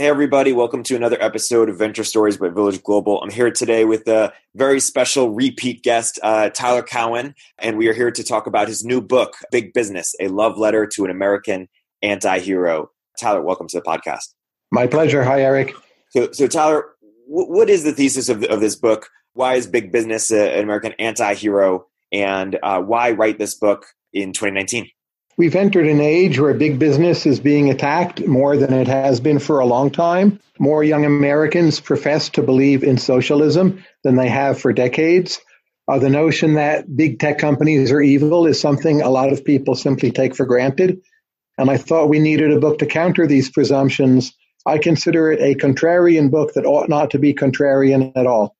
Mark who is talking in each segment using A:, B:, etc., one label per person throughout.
A: Hey, everybody, welcome to another episode of Venture Stories by Village Global. I'm here today with a very special repeat guest, uh, Tyler Cowen, and we are here to talk about his new book, Big Business A Love Letter to an American Anti Hero. Tyler, welcome to the podcast.
B: My pleasure. Hi, Erik.
A: So, so Tyler, w- what is the thesis of, of this book? Why is Big Business a, an American anti hero? And uh, why write this book in 2019?
B: We've entered an age where big business is being attacked more than it has been for a long time. More young Americans profess to believe in socialism than they have for decades. Uh, the notion that big tech companies are evil is something a lot of people simply take for granted. And I thought we needed a book to counter these presumptions. I consider it a contrarian book that ought not to be contrarian at all.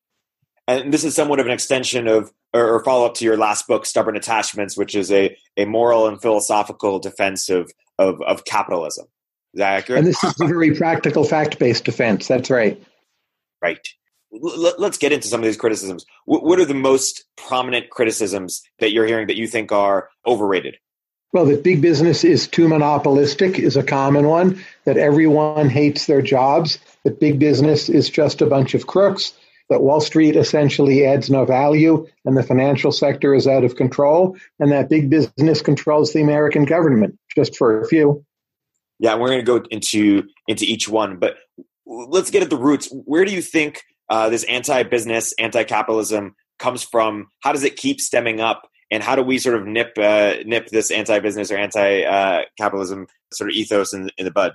A: And this is somewhat of an extension of or, or follow up to your last book, Stubborn Attachments, which is a, a moral and philosophical defense of, of, of capitalism. Is that accurate?
B: And this is a very practical, fact based defense. That's right.
A: Right. L- let's get into some of these criticisms. W- what are the most prominent criticisms that you're hearing that you think are overrated?
B: Well, that big business is too monopolistic is a common one, that everyone hates their jobs, that big business is just a bunch of crooks, that Wall Street essentially adds no value and the financial sector is out of control, and that big business controls the American government, just for a few.
A: Yeah, we're going to go into into each one, but let's get at the roots. Where do you think uh, this anti-business, anti-capitalism comes from? How does it keep stemming up? And how do we sort of nip uh, nip this anti-business or anti-capitalism sort of ethos in, in the bud?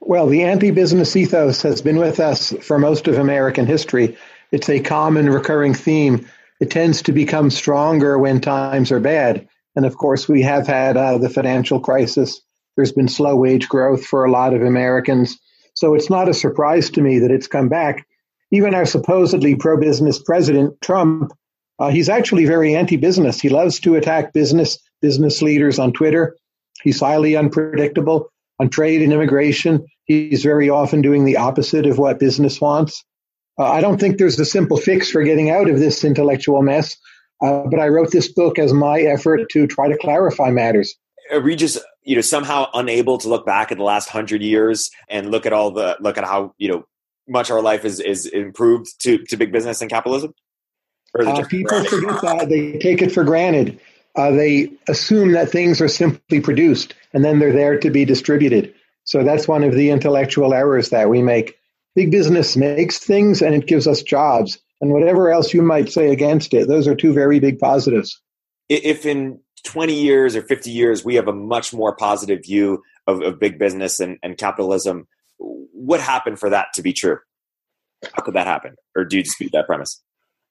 B: Well, the anti business ethos has been with us for most of American history. It's a common recurring theme. It tends to become stronger when times are bad. And of course, we have had uh, the financial crisis. There's been slow wage growth for a lot of Americans. So it's not a surprise to me that it's come back. Even our supposedly pro business president, Trump, uh, he's actually very anti business. He loves to attack business, business leaders on Twitter. He's highly unpredictable on trade and immigration. He's very often doing the opposite of what business wants. Uh, I don't think there's a simple fix for getting out of this intellectual mess, uh, but I wrote this book as my effort to try to clarify matters.
A: Are we just, you know, somehow unable to look back at the last hundred years and look at all the look at how you know much our life is is improved to to big business and capitalism?
B: Uh, people forget that they take it for granted uh, they assume that things are simply produced and then they're there to be distributed. So that's one of the intellectual errors that we make. Big business makes things and it gives us jobs. And whatever else you might say against it, those are two very big positives.
A: If in 20 years or 50 years we have a much more positive view of, of big business and, and capitalism, what happened for that to be true? How could that happen? Or do you dispute that premise?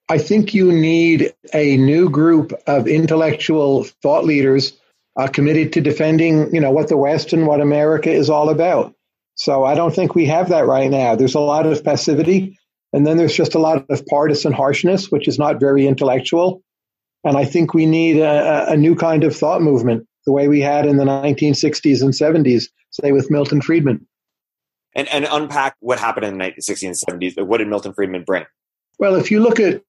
B: I think you need a new group of intellectual thought leaders uh, committed to defending, you know, what the West and what America is all about. So I don't think we have that right now. There's a lot of passivity, and then there's just a lot of partisan harshness, which is not very intellectual. And I think we need a, a new kind of thought movement, the way we had in the 1960s and 70s, say with Milton Friedman.
A: And, and unpack what happened in the 1960s and 70s. What did Milton Friedman bring?
B: Well, if you look at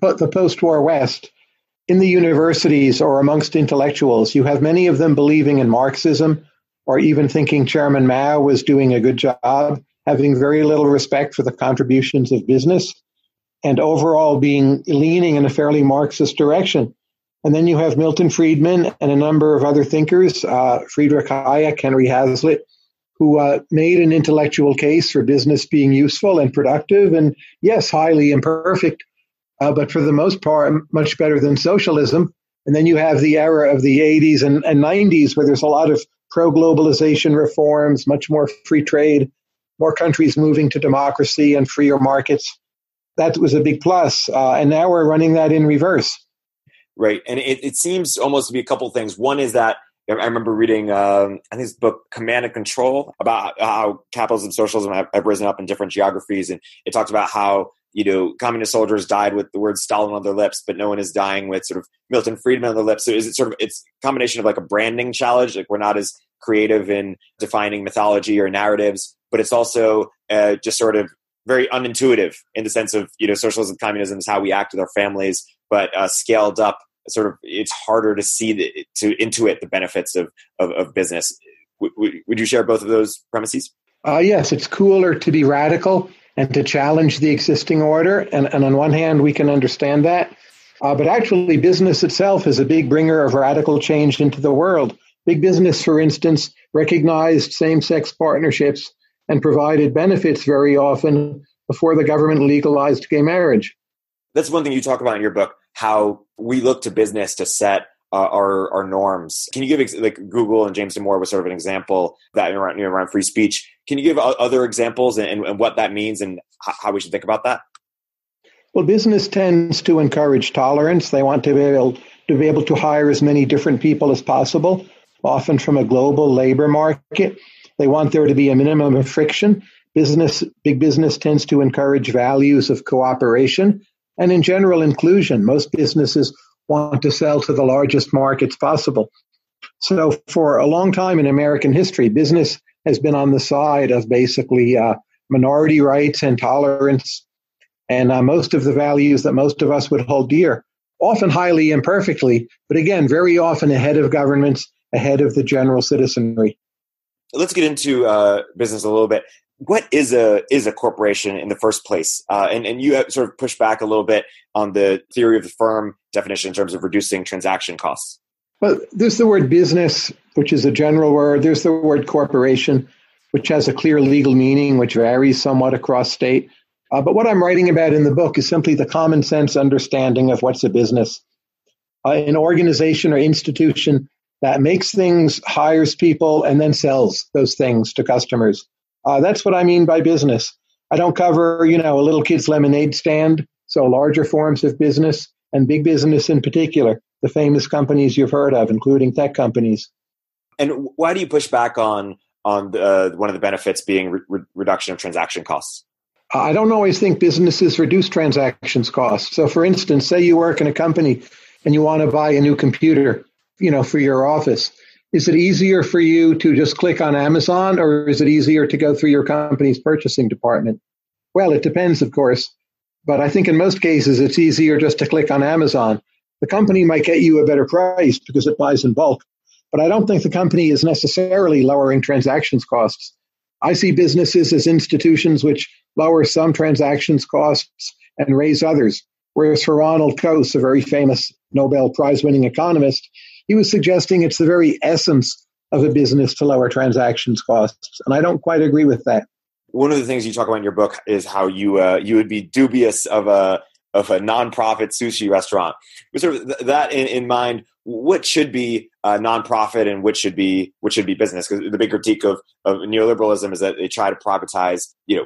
B: the post war West, in the universities or amongst intellectuals, you have many of them believing in Marxism or even thinking Chairman Mao was doing a good job, having very little respect for the contributions of business, and overall being leaning in a fairly Marxist direction. And then you have Milton Friedman and a number of other thinkers, uh, Friedrich Hayek, Henry Hazlitt, who uh, made an intellectual case for business being useful and productive and, yes, highly imperfect, uh, but for the most part, much better than socialism. And then you have the era of the 80s and, and 90s where there's a lot of pro globalization reforms, much more free trade, more countries moving to democracy and freer markets. That was a big plus. Uh, and now we're running that in reverse.
A: Right. And it, it seems almost to be a couple things. One is that I remember reading, um, I think this book, Command and Control, about how capitalism and socialism have, have, risen up in different geographies. And it talks about how you know, communist soldiers died with the word Stalin on their lips, but no one is dying with sort of Milton Friedman on their lips. So is it sort of it's a combination of like a branding challenge, like we're not as creative in defining mythology or narratives, but it's also uh, just sort of very unintuitive in the sense of you know socialism, communism is how we act with our families, but uh, scaled up. Sort of, it's harder to see the, to intuit the benefits of of, of business. W- w- would you share both of those premises?
B: Uh, yes, it's cooler to be radical and to challenge the existing order. And, and on one hand, we can understand that. Uh, but actually, business itself is a big bringer of radical change into the world. Big business, for instance, recognized same sex partnerships and provided benefits very often before the government legalized gay marriage.
A: That's one thing you talk about in your book how we look to business to set uh, our our norms. Can you give like Google and James Damore was sort of an example that around, around free speech? Can you give other examples and, and what that means and how we should think about that?
B: Well, business tends to encourage tolerance. They want to be able to be able to hire as many different people as possible, often from a global labor market. They want there to be a minimum of friction. Business, big business tends to encourage values of cooperation and in general inclusion. Most businesses want to sell to the largest markets possible. So, for a long time in American history, business has been on the side of basically uh, minority rights and tolerance, and uh, most of the values that most of us would hold dear, often highly imperfectly, but again, very often ahead of governments, ahead of the general citizenry.
A: Let's get into uh, business a little bit what is a is a corporation in the first place? Uh, and and you sort of push back a little bit on the theory of the firm definition in terms of reducing transaction costs.
B: Well, there's the word business, which is a general word. There's the word corporation, which has a clear legal meaning, which varies somewhat across state. Uh, but what I'm writing about in the book is simply the common sense understanding of what's a business. Uh, an organization or institution that makes things, hires people, and then sells those things to customers. Uh, that's what I mean by business. I don't cover, you know, a little kid's lemonade stand, so larger forms of business and big business in particular, the famous companies you've heard of, including tech companies.
A: And why do you push back on on the, uh, one of the benefits being re- reduction of transaction costs?
B: I don't always think businesses reduce transactions costs. So, for instance, say you work in a company and you want to buy a new computer, you know, for your office is it easier for you to just click on Amazon or is it easier to go through your company's purchasing department? Well, it depends, of course. But I think in most cases, it's easier just to click on Amazon. The company might get you a better price because it buys in bulk. But I don't think the company is necessarily lowering transactions costs. I see businesses as institutions which lower some transactions costs and raise others. Whereas for Ronald Coase, a very famous Nobel Prize winning economist, he was suggesting it's the very essence of a business to lower transactions costs. And I don't quite agree with that.
A: One of the things you talk about in your book is how you uh, you would be dubious of a of a nonprofit sushi restaurant. With sort of that in, in mind, what should be a nonprofit and which should be which should be business? Because the big critique of, of neoliberalism is that they try to privatize, you know,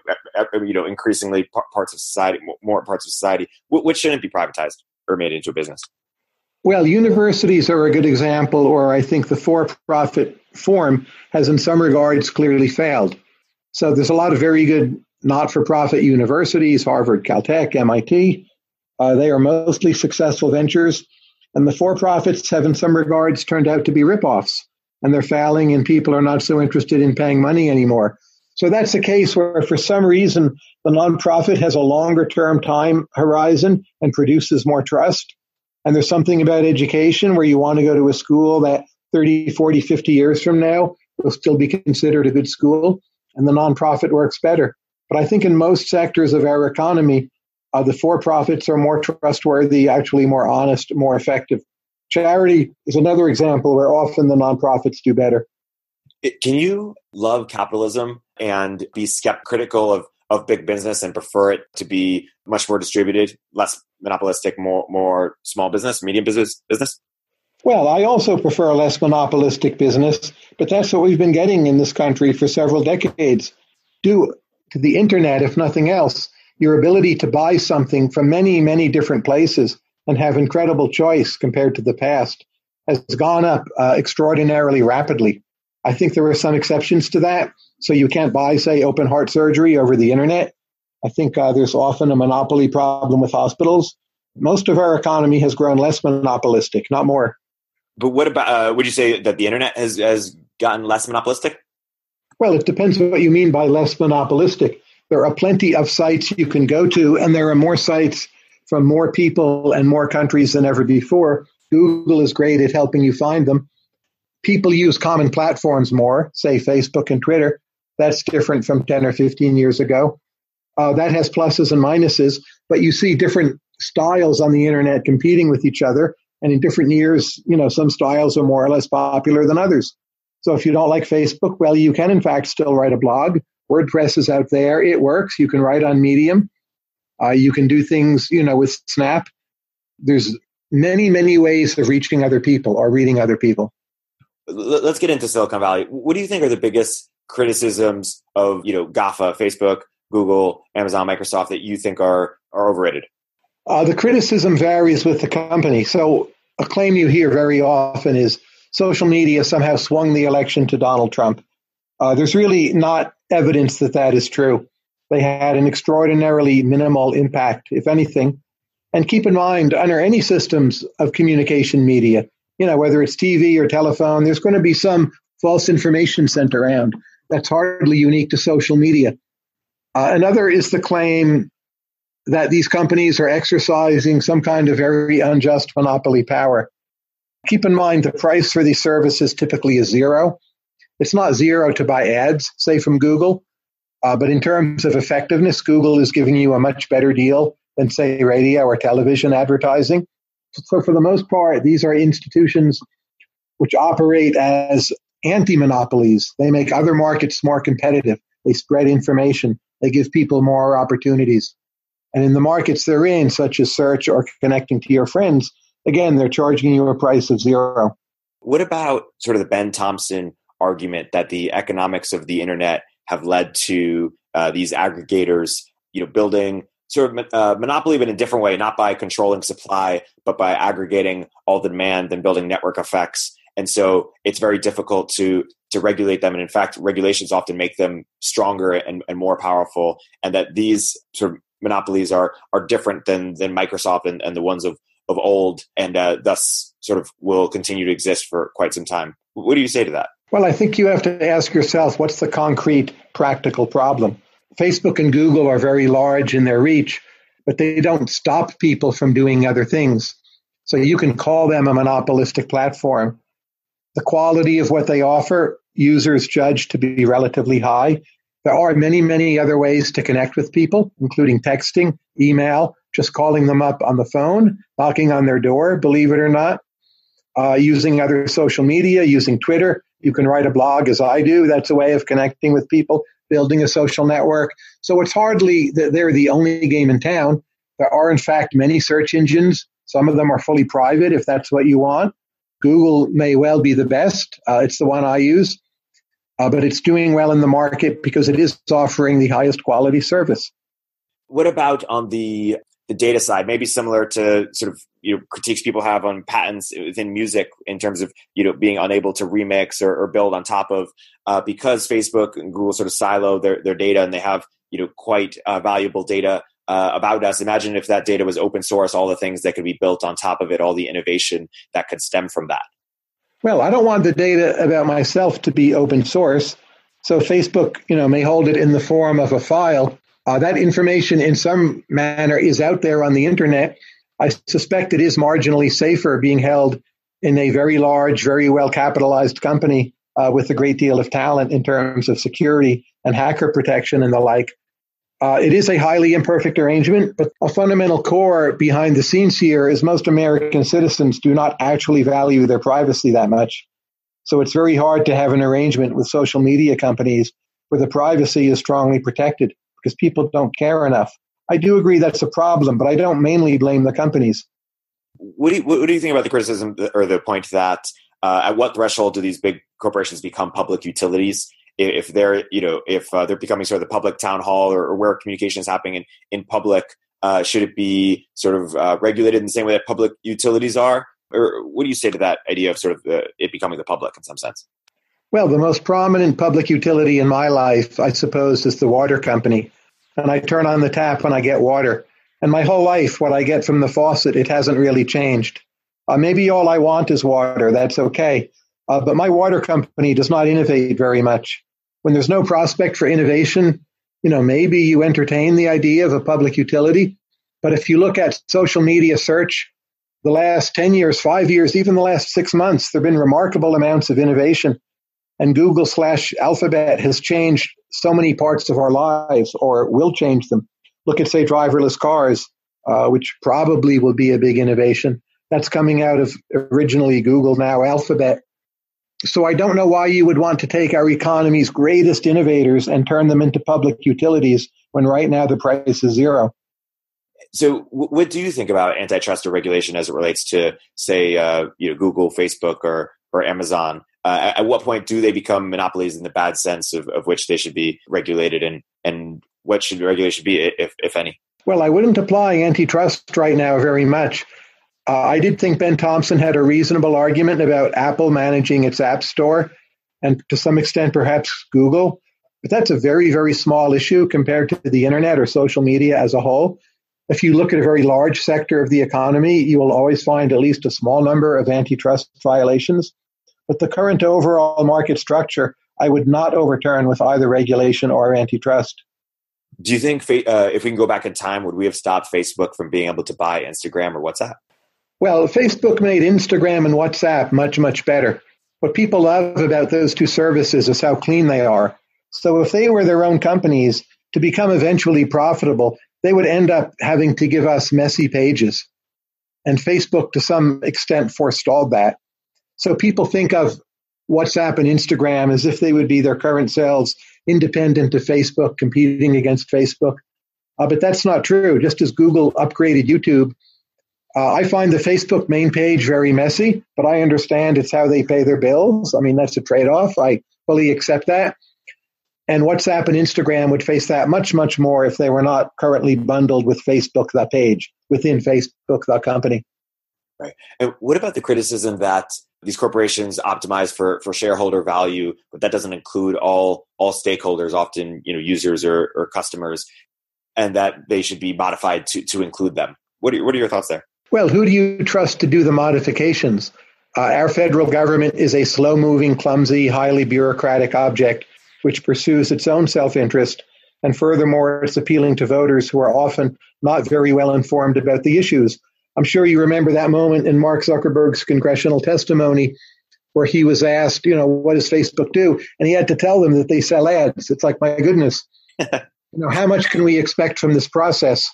A: you know, increasingly parts of society, more parts of society. Which shouldn't be privatized or made into a business?
B: Well, universities are a good example, or I think the for profit form has, in some regards, clearly failed. So there's a lot of very good not for profit universities, Harvard, Caltech, MIT. Uh, they are mostly successful ventures. And the for profits have, in some regards, turned out to be ripoffs. And they're failing, and people are not so interested in paying money anymore. So that's a case where, for some reason, the nonprofit has a longer term time horizon and produces more trust and there's something about education where you want to go to a school that 30, 40, 50 years from now will still be considered a good school, and the nonprofit works better. But I think in most sectors of our economy, uh, the for profits are more trustworthy, actually more honest, more effective. Charity is another example where often the nonprofits do better.
A: Can you love capitalism and be skeptical of of big business and prefer it to be much more distributed, less monopolistic, more more small business, medium business business?
B: Well, I also prefer less monopolistic business, but that's what we've been getting in this country for several decades. Due to the internet, if nothing else, your ability to buy something from many, many different places and have incredible choice compared to the past has gone up uh, extraordinarily rapidly. I think there are some exceptions to that. So you can't buy, say, open heart surgery over the internet. I think uh, there's often a monopoly problem with hospitals. Most of our economy has grown less monopolistic, not more.
A: But what about? Uh, would you say that the internet has has gotten less monopolistic?
B: Well, it depends what you mean by less monopolistic. There are plenty of sites you can go to, and there are more sites from more people and more countries than ever before. Google is great at helping you find them. People use common platforms more, say Facebook and Twitter. That's different from 10 or 15 years ago. Uh, that has pluses and minuses, but you see different styles on the internet competing with each other. And in different years, you know, some styles are more or less popular than others. So if you don't like Facebook, well, you can in fact still write a blog. WordPress is out there. It works. You can write on Medium. Uh, you can do things, you know, with Snap. There's many, many ways of reaching other people or reading other people.
A: Let's get into Silicon Valley. What do you think are the biggest criticisms of, you know, GAFA, Facebook, Google, Amazon, Microsoft that you think are are overrated?
B: Uh, the criticism varies with the company. So a claim you hear very often is social media somehow swung the election to Donald Trump. Uh, there's really not evidence that that is true. They had an extraordinarily minimal impact, if anything. And keep in mind, under any systems of communication media, you know, whether it's TV or telephone, there's going to be some false information sent around. That's hardly unique to social media. Uh, another is the claim that these companies are exercising some kind of very unjust monopoly power. Keep in mind the price for these services typically is zero. It's not zero to buy ads, say from Google, uh, but in terms of effectiveness, Google is giving you a much better deal than, say, radio or television advertising. So, for the most part, these are institutions which operate as anti monopolies. They make other markets more competitive. They spread information. They give people more opportunities. And in the markets they're in, such as search or connecting to your friends, again, they're charging you a price of zero.
A: What about sort of the Ben Thompson argument that the economics of the internet have led to uh, these aggregators, you know, building sort of uh, monopoly, but in a different way, not by controlling supply, but by aggregating all the demand and building network effects. And so it's very difficult to to regulate them. And in fact, regulations often make them stronger and, and more powerful. And that these sort of monopolies are are different than than Microsoft and, and the ones of of old, and uh, thus sort of will continue to exist for quite some time. What do you say to that?
B: Well, I think you have to ask yourself what's the concrete practical problem. Facebook and Google are very large in their reach, but they don't stop people from doing other things. So you can call them a monopolistic platform. The quality of what they offer, users judge to be relatively high. There are many, many other ways to connect with people, including texting, email, just calling them up on the phone, knocking on their door, believe it or not, uh, using other social media, using Twitter. You can write a blog as I do. That's a way of connecting with people, building a social network. So it's hardly that they're the only game in town. There are, in fact, many search engines. Some of them are fully private if that's what you want. Google may well be the best. Uh, it's the one I use uh, but it's doing well in the market because it is offering the highest quality service.
A: What about on the the data side? Maybe similar to sort of you know critiques people have on patents within music in terms of you know being unable to remix or, or build on top of uh, because Facebook and Google sort of silo their their data and they have you know quite uh, valuable data uh, about us. Imagine if that data was open source, all the things that could be built on top of it, all the innovation that could stem from that.
B: Well, I don't want the data about myself to be open source. So Facebook, you know, may hold it in the form of a file. Uh, that information in some manner is out there on the internet. I suspect it is marginally safer being held in a very large, very well capitalized company uh, with a great deal of talent in terms of security and hacker protection and the like. Uh, it is a highly imperfect arrangement, but a fundamental core behind the scenes here is most American citizens do not actually value their privacy that much. So it's very hard to have an arrangement with social media companies where the privacy is strongly protected because people don't care enough. I do agree that's a problem, but I don't mainly blame the companies.
A: What do you, what do you think about the criticism or the point that uh, at what threshold do these big corporations become public utilities? if they're you know if uh, they're becoming sort of the public town hall or, or where communication is happening in, in public uh, should it be sort of uh, regulated in the same way that public utilities are or what do you say to that idea of sort of it becoming the public in some sense
B: well the most prominent public utility in my life i suppose is the water company and I turn on the tap when I get water. And my whole life, what I get from the faucet, it hasn't really changed. Uh, maybe all I want is water. That's okay. Uh, but my water company does not innovate very much. When there's no prospect for innovation, you know, maybe you entertain the idea of a public utility. But if you look at social media search, the last 10 years, five years, even the last six months, there have been remarkable amounts of innovation. And Google slash Alphabet has changed so many parts of our lives or will change them. Look at, say, driverless cars, uh, which probably will be a big innovation. That's coming out of originally Google, now Alphabet. So I don't know why you would want to take our economy's greatest innovators and turn them into public utilities when right now the price is zero.
A: So, what do you think about antitrust or regulation as it relates to, say, uh, you know, Google, Facebook, or or Amazon? Uh, at what point do they become monopolies in the bad sense of, of which they should be regulated, and and what should regulation be, if if any?
B: Well, I wouldn't apply antitrust right now very much. Uh, I did think Ben Thompson had a reasonable argument about Apple managing its App Store, and to some extent, perhaps Google. But that's a very, very small issue compared to the internet or social media as a whole. If you look at a very large sector of the economy, you will always find at least a small number of antitrust violations. But the current overall market structure, I would not overturn with either regulation or antitrust.
A: Do you think uh, if we can go back in time, would we have stopped Facebook from being able to buy Instagram or WhatsApp?
B: Well, Facebook made Instagram and WhatsApp much, much better. What people love about those two services is how clean they are. So if they were their own companies, to become eventually profitable, they would end up having to give us messy pages. And Facebook, to some extent, forestalled that. So people think of WhatsApp and Instagram as if they would be their current selves, independent of Facebook, competing against Facebook. Uh, but that's not true. Just as Google upgraded YouTube, uh, I find the Facebook main page very messy, but I understand it's how they pay their bills. I mean, that's a trade off. I fully accept that. And WhatsApp and Instagram would face that much, much more if they were not currently bundled with Facebook, the page, within Facebook, the company.
A: Right. And what about the criticism that these corporations optimize for, for shareholder value, but that doesn't include all all stakeholders, often you know users or, or customers, and that they should be modified to, to include them? What are, what are your thoughts there?
B: Well, who do you trust to do the modifications? Uh, our federal government is a slow moving, clumsy, highly bureaucratic object which pursues its own self interest. And furthermore, it's appealing to voters who are often not very well informed about the issues. I'm sure you remember that moment in Mark Zuckerberg's congressional testimony where he was asked, you know, what does Facebook do? And he had to tell them that they sell ads. It's like, my goodness, you know, how much can we expect from this process?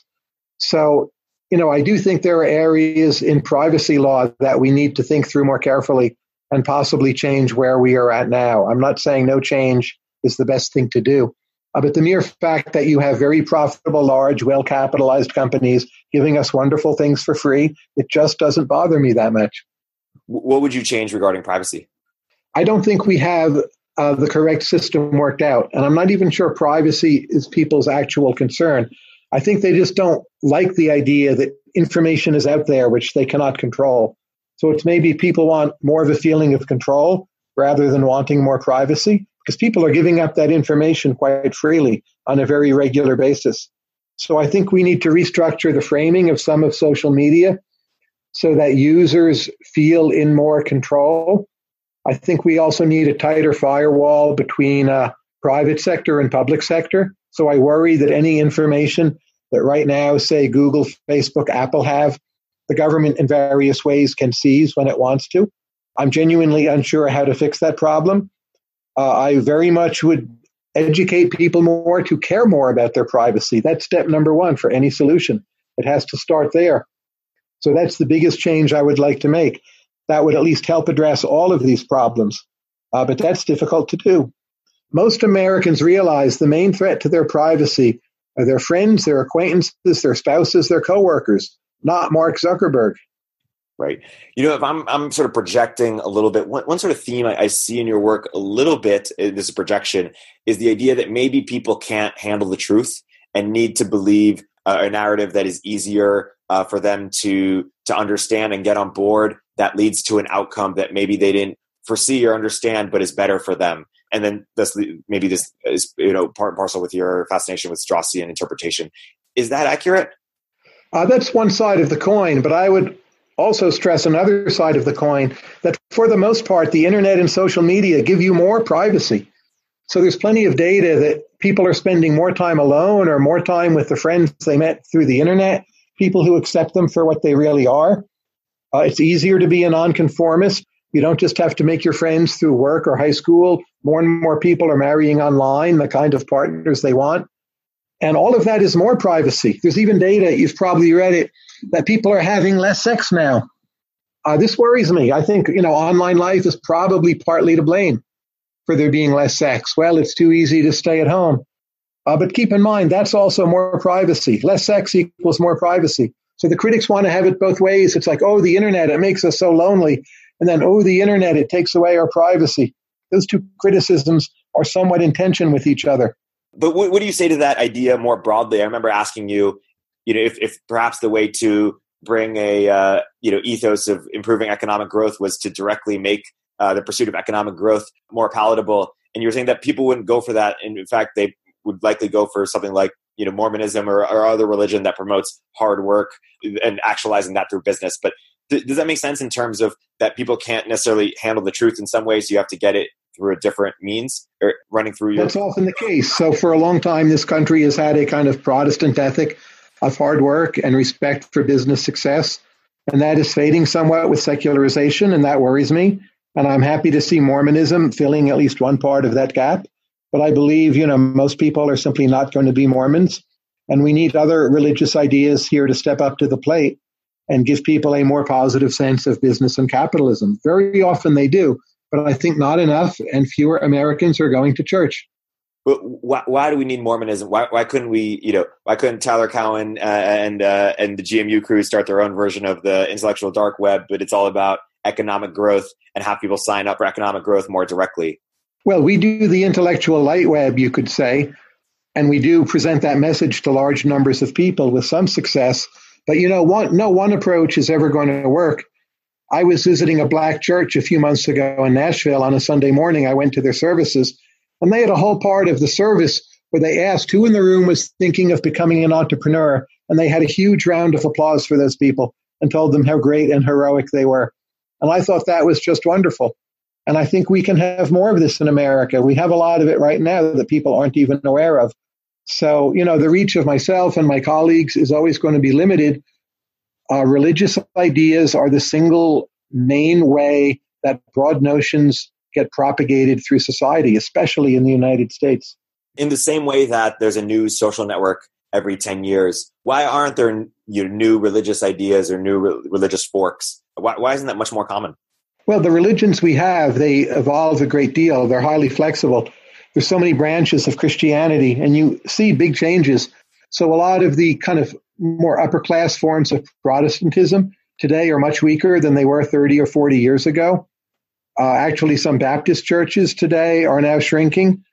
B: So, you know, I do think there are areas in privacy law that we need to think through more carefully and possibly change where we are at now. I'm not saying no change is the best thing to do. Uh, but the mere fact that you have very profitable, large, well capitalized companies giving us wonderful things for free, it just doesn't bother me that much.
A: What would you change regarding privacy?
B: I don't think we have uh, the correct system worked out. And I'm not even sure privacy is people's actual concern. I think they just don't like the idea that information is out there which they cannot control. So it's maybe people want more of a feeling of control rather than wanting more privacy because people are giving up that information quite freely on a very regular basis. So I think we need to restructure the framing of some of social media so that users feel in more control. I think we also need a tighter firewall between uh, private sector and public sector. So I worry that any information that right now, say Google, Facebook, Apple have, the government in various ways can seize when it wants to. I'm genuinely unsure how to fix that problem. Uh, I very much would educate people more to care more about their privacy. That's step number one for any solution. It has to start there. So that's the biggest change I would like to make. That would at least help address all of these problems. Uh, but that's difficult to do. Most Americans realize the main threat to their privacy are their friends, their acquaintances, their spouses, their coworkers, not Mark Zuckerberg
A: right you know if i'm i'm sort of projecting a little bit one, one sort of theme I, I, see in your work a little bit uh, this is projection is the idea that maybe people can't handle the truth and need to believe uh, a narrative that is easier uh, for them to to understand and get on board that leads to an outcome that maybe they didn't foresee or understand but is better for them and then this maybe this is you know part and parcel with your fascination with Straussian interpretation. Is that accurate?
B: Uh, that's one side of the coin, but I would also stress another side of the coin that for the most part, the internet and social media give you more privacy. So there's plenty of data that people are spending more time alone or more time with the friends they met through the internet, people who accept them for what they really are. Uh, it's easier to be a nonconformist. You don't just have to make your friends through work or high school. More and more people are marrying online, the kind of partners they want. And all of that is more privacy. There's even data, you've probably read it, that people are having less sex now. Uh, this worries me. I think, you know, online life is probably partly to blame for there being less sex. Well, it's too easy to stay at home. Uh, but keep in mind, that's also more privacy. Less sex equals more privacy. So the critics want to have it both ways. It's like, oh, the internet, it makes us so lonely. And then, oh, the internet, it takes away our privacy. Those two criticisms are somewhat in tension with each other.
A: But what, what do you say to that idea more broadly? I remember asking you, you know, if, if perhaps the way to bring a uh, you know ethos of improving economic growth was to directly make uh, the pursuit of economic growth more palatable, and you were saying that people wouldn't go for that, and in fact, they would likely go for something like you know Mormonism or, or other religion that promotes hard work and actualizing that through business. But th- does that make sense in terms of that people can't necessarily handle the truth in some ways? You have to get it through a different means or running through your.
B: That's often the case. So for a long time, this country has had a kind of Protestant ethic of hard work and respect for business success. And that is fading somewhat with secularization, and that worries me. And I'm happy to see Mormonism filling at least one part of that gap. But I believe, you know, most people are simply not going to be Mormons. And we need other religious ideas here to step up to the plate and give people a more positive sense of business and capitalism. Very often they do, but I think not enough, and fewer Americans are going to church.
A: But why, why do we need Mormonism? Why, why couldn't we, you know, why couldn't Tyler Cowen uh, and uh, and the GMU crew start their own version of the intellectual dark web? But it's all about economic growth and have people sign up for economic growth more directly.
B: Well, we do the intellectual light web, you could say, and we do present that message to large numbers of people with some success. But you know, one, no one approach is ever going to work. I was visiting a black church a few months ago in Nashville on a Sunday morning. I went to their services, and they had a whole part of the service where they asked who in the room was thinking of becoming an entrepreneur. And they had a huge round of applause for those people and told them how great and heroic they were. And I thought that was just wonderful. And I think we can have more of this in America. We have a lot of it right now that people aren't even aware of. So, you know, the reach of myself and my colleagues is always going to be limited. Uh, religious ideas are the single main way that broad notions get propagated through society, especially in the United States.
A: In the same way that there's a new social network every 10 years, why aren't there you know, new religious ideas or new re- religious forks? Why, why isn't that much more common?
B: Well, the religions we have, they evolve a great deal. They're highly flexible. There's so many branches of Christianity, and you see big changes. So a lot of the kind of more upper class forms of Protestantism today are much weaker than they were 30 or 40 years ago. Uh, actually, some Baptist churches today are now shrinking.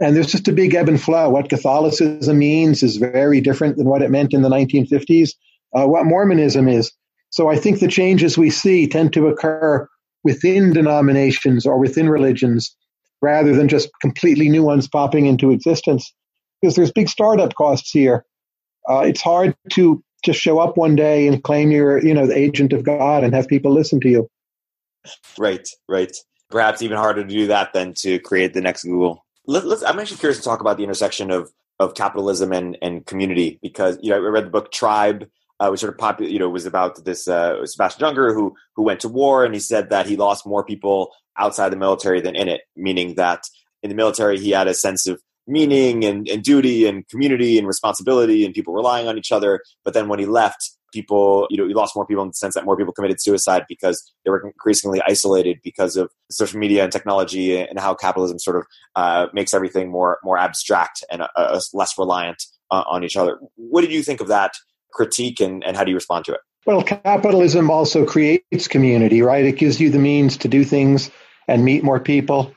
B: And there's just a big ebb and flow. What Catholicism means is very different than what it meant in the 1950s, uh, what Mormonism is. So I think the changes we see tend to occur within denominations or within religions rather than just completely new ones popping into existence because there's big startup costs here. Uh, it's hard to just show up one day and claim you're, you know, the agent of God and have people listen to you.
A: Right, right. Perhaps even harder to do that than to create the next Google. Let, us I'm actually curious to talk about the intersection of of capitalism and, and community because you know I read the book Tribe uh, was sort of popular, you know, was about this uh, Sebastian Junger who who went to war, and he said that he lost more people outside the military than in it, meaning that in the military he had a sense of meaning and, and duty and community and responsibility and people relying on each other. But then when he left, people, you know, he lost more people in the sense that more people committed suicide because they were increasingly isolated because of social media and technology and how capitalism sort of uh, makes everything more more abstract and uh, uh less reliant uh, on each other. What did you think of that critique and, and how do you respond to it?
B: Well, capitalism also creates community, right? It gives you the means to do things and meet more people.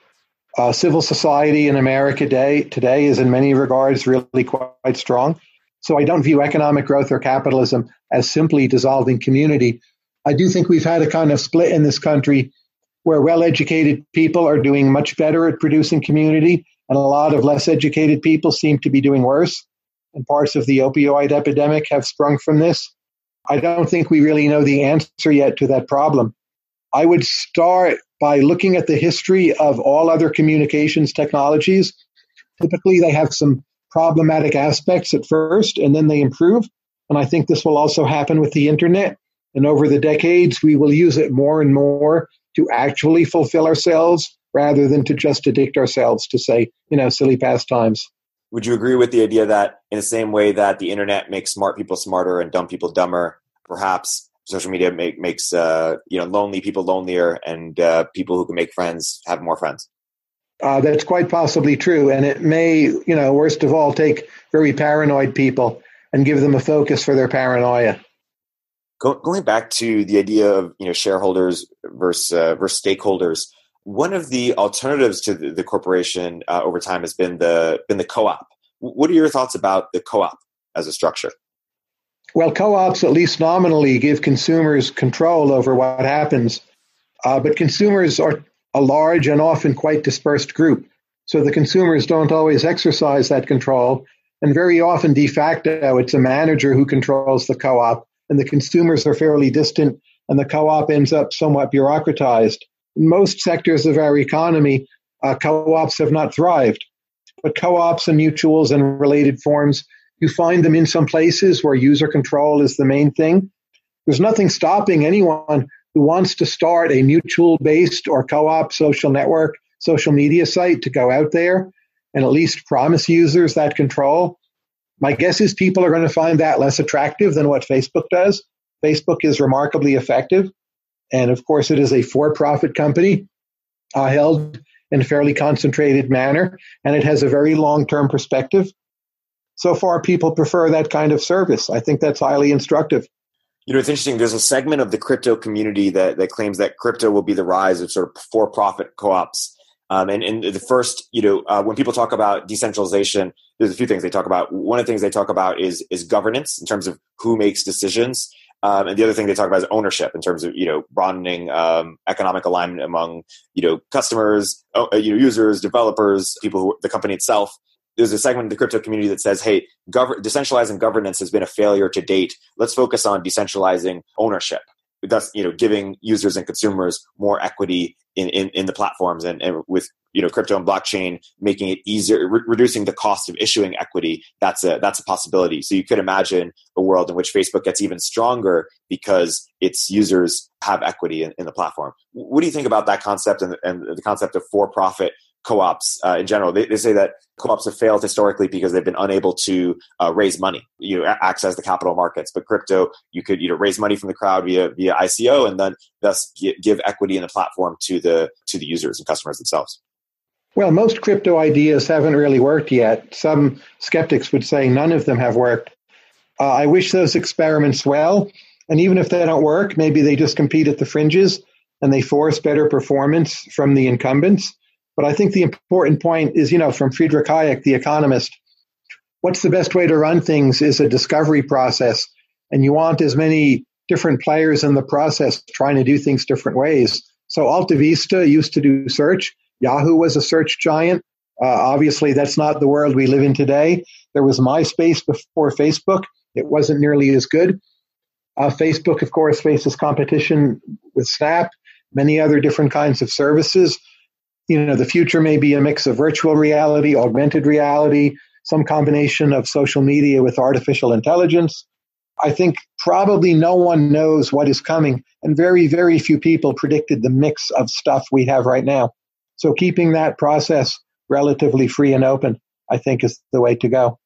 B: Uh, civil society in America today, today is in many regards really quite strong. So I don't view economic growth or capitalism as simply dissolving community. I do think we've had a kind of split in this country where well educated people are doing much better at producing community, and a lot of less educated people seem to be doing worse. And parts of the opioid epidemic have sprung from this. I don't think we really know the answer yet to that problem. I would start by looking at the history of all other communications technologies. Typically, they have some problematic aspects at first and then they improve. And I think this will also happen with the internet. And over the decades, we will use it more and more to actually fulfill ourselves rather than to just addict ourselves to say, you know, silly pastimes.
A: Would you agree with the idea that in the same way that the internet makes smart people smarter and dumb people dumber, perhaps social media make, makes uh, you know lonely people lonelier and uh, people who can make friends have more friends?
B: Uh, that's quite possibly true, and it may, you know, worst of all, take very paranoid people and give them a focus for their paranoia.
A: Go, going back to the idea of you know shareholders versus uh, versus stakeholders, one of the alternatives to the, the corporation uh, over time has been the been the co-op. What are your thoughts about the co-op as a structure?
B: Well, co-ops at least nominally give consumers control over what happens, uh, but consumers are a large and often quite dispersed group, so the consumers don't always exercise that control, and very often de facto it's a manager who controls the co-op, and the consumers are fairly distant, and the co-op ends up somewhat bureaucratized. In most sectors of our economy, uh, co-ops have not thrived, but co-ops and mutuals and related forms you find them in some places where user control is the main thing. There's nothing stopping anyone who wants to start a mutual based or co op social network, social media site to go out there and at least promise users that control. My guess is people are going to find that less attractive than what Facebook does. Facebook is remarkably effective. And of course, it is a for profit company uh, held in a fairly concentrated manner, and it has a very long term perspective so far people prefer that kind of service. I think that's highly instructive.
A: You know, it's interesting. There's a segment of the crypto community that, that claims that crypto will be the rise of sort of for profit co ops. Um, and, and the first, you know, uh, when people talk about decentralization, there's a few things they talk about. One of the things they talk about is is governance in terms of who makes decisions, um, and the other thing they talk about is ownership in terms of you know broadening um, economic alignment among you know customers, uh, you know users, developers, people who the company itself there's a segment of the crypto community that says, hey, gov- decentralizing governance has been a failure to date. Let's focus on decentralizing ownership. Thus, you know, giving users and consumers more equity in, in, in the platforms and, and with you know crypto and blockchain making it easier re- reducing the cost of issuing equity that's a that's a possibility so you could imagine a world in which facebook gets even stronger because its users have equity in, in the platform what do you think about that concept and, and the concept of for profit co-ops uh, in general. They, they, say that co-ops have failed historically because they've been unable to uh, raise money, you know, access the capital markets. But crypto, you could you know raise money from the crowd via via ICO, and then thus give equity in the platform to the to the users and customers themselves.
B: Well, most crypto ideas haven't really worked yet. Some skeptics would say none of them have worked. Uh, I wish those experiments well. And even if they don't work, maybe they just compete at the fringes and they force better performance from the incumbents. But I think the important point is, you know, from Friedrich Hayek, the economist, what's the best way to run things is a discovery process. And you want as many different players in the process trying to do things different ways. So Alta Vista used to do search. Yahoo was a search giant. Uh, obviously, that's not the world we live in today. There was MySpace before Facebook. It wasn't nearly as good. Uh, Facebook, of course, faces competition with Snap, many other different kinds of services you know, the future may be a mix of virtual reality, augmented reality, some combination of social media with artificial intelligence. I think probably no one knows what is coming, and very, very few people predicted the mix of stuff we have right now. So keeping that process relatively free and open, I think, is the way to go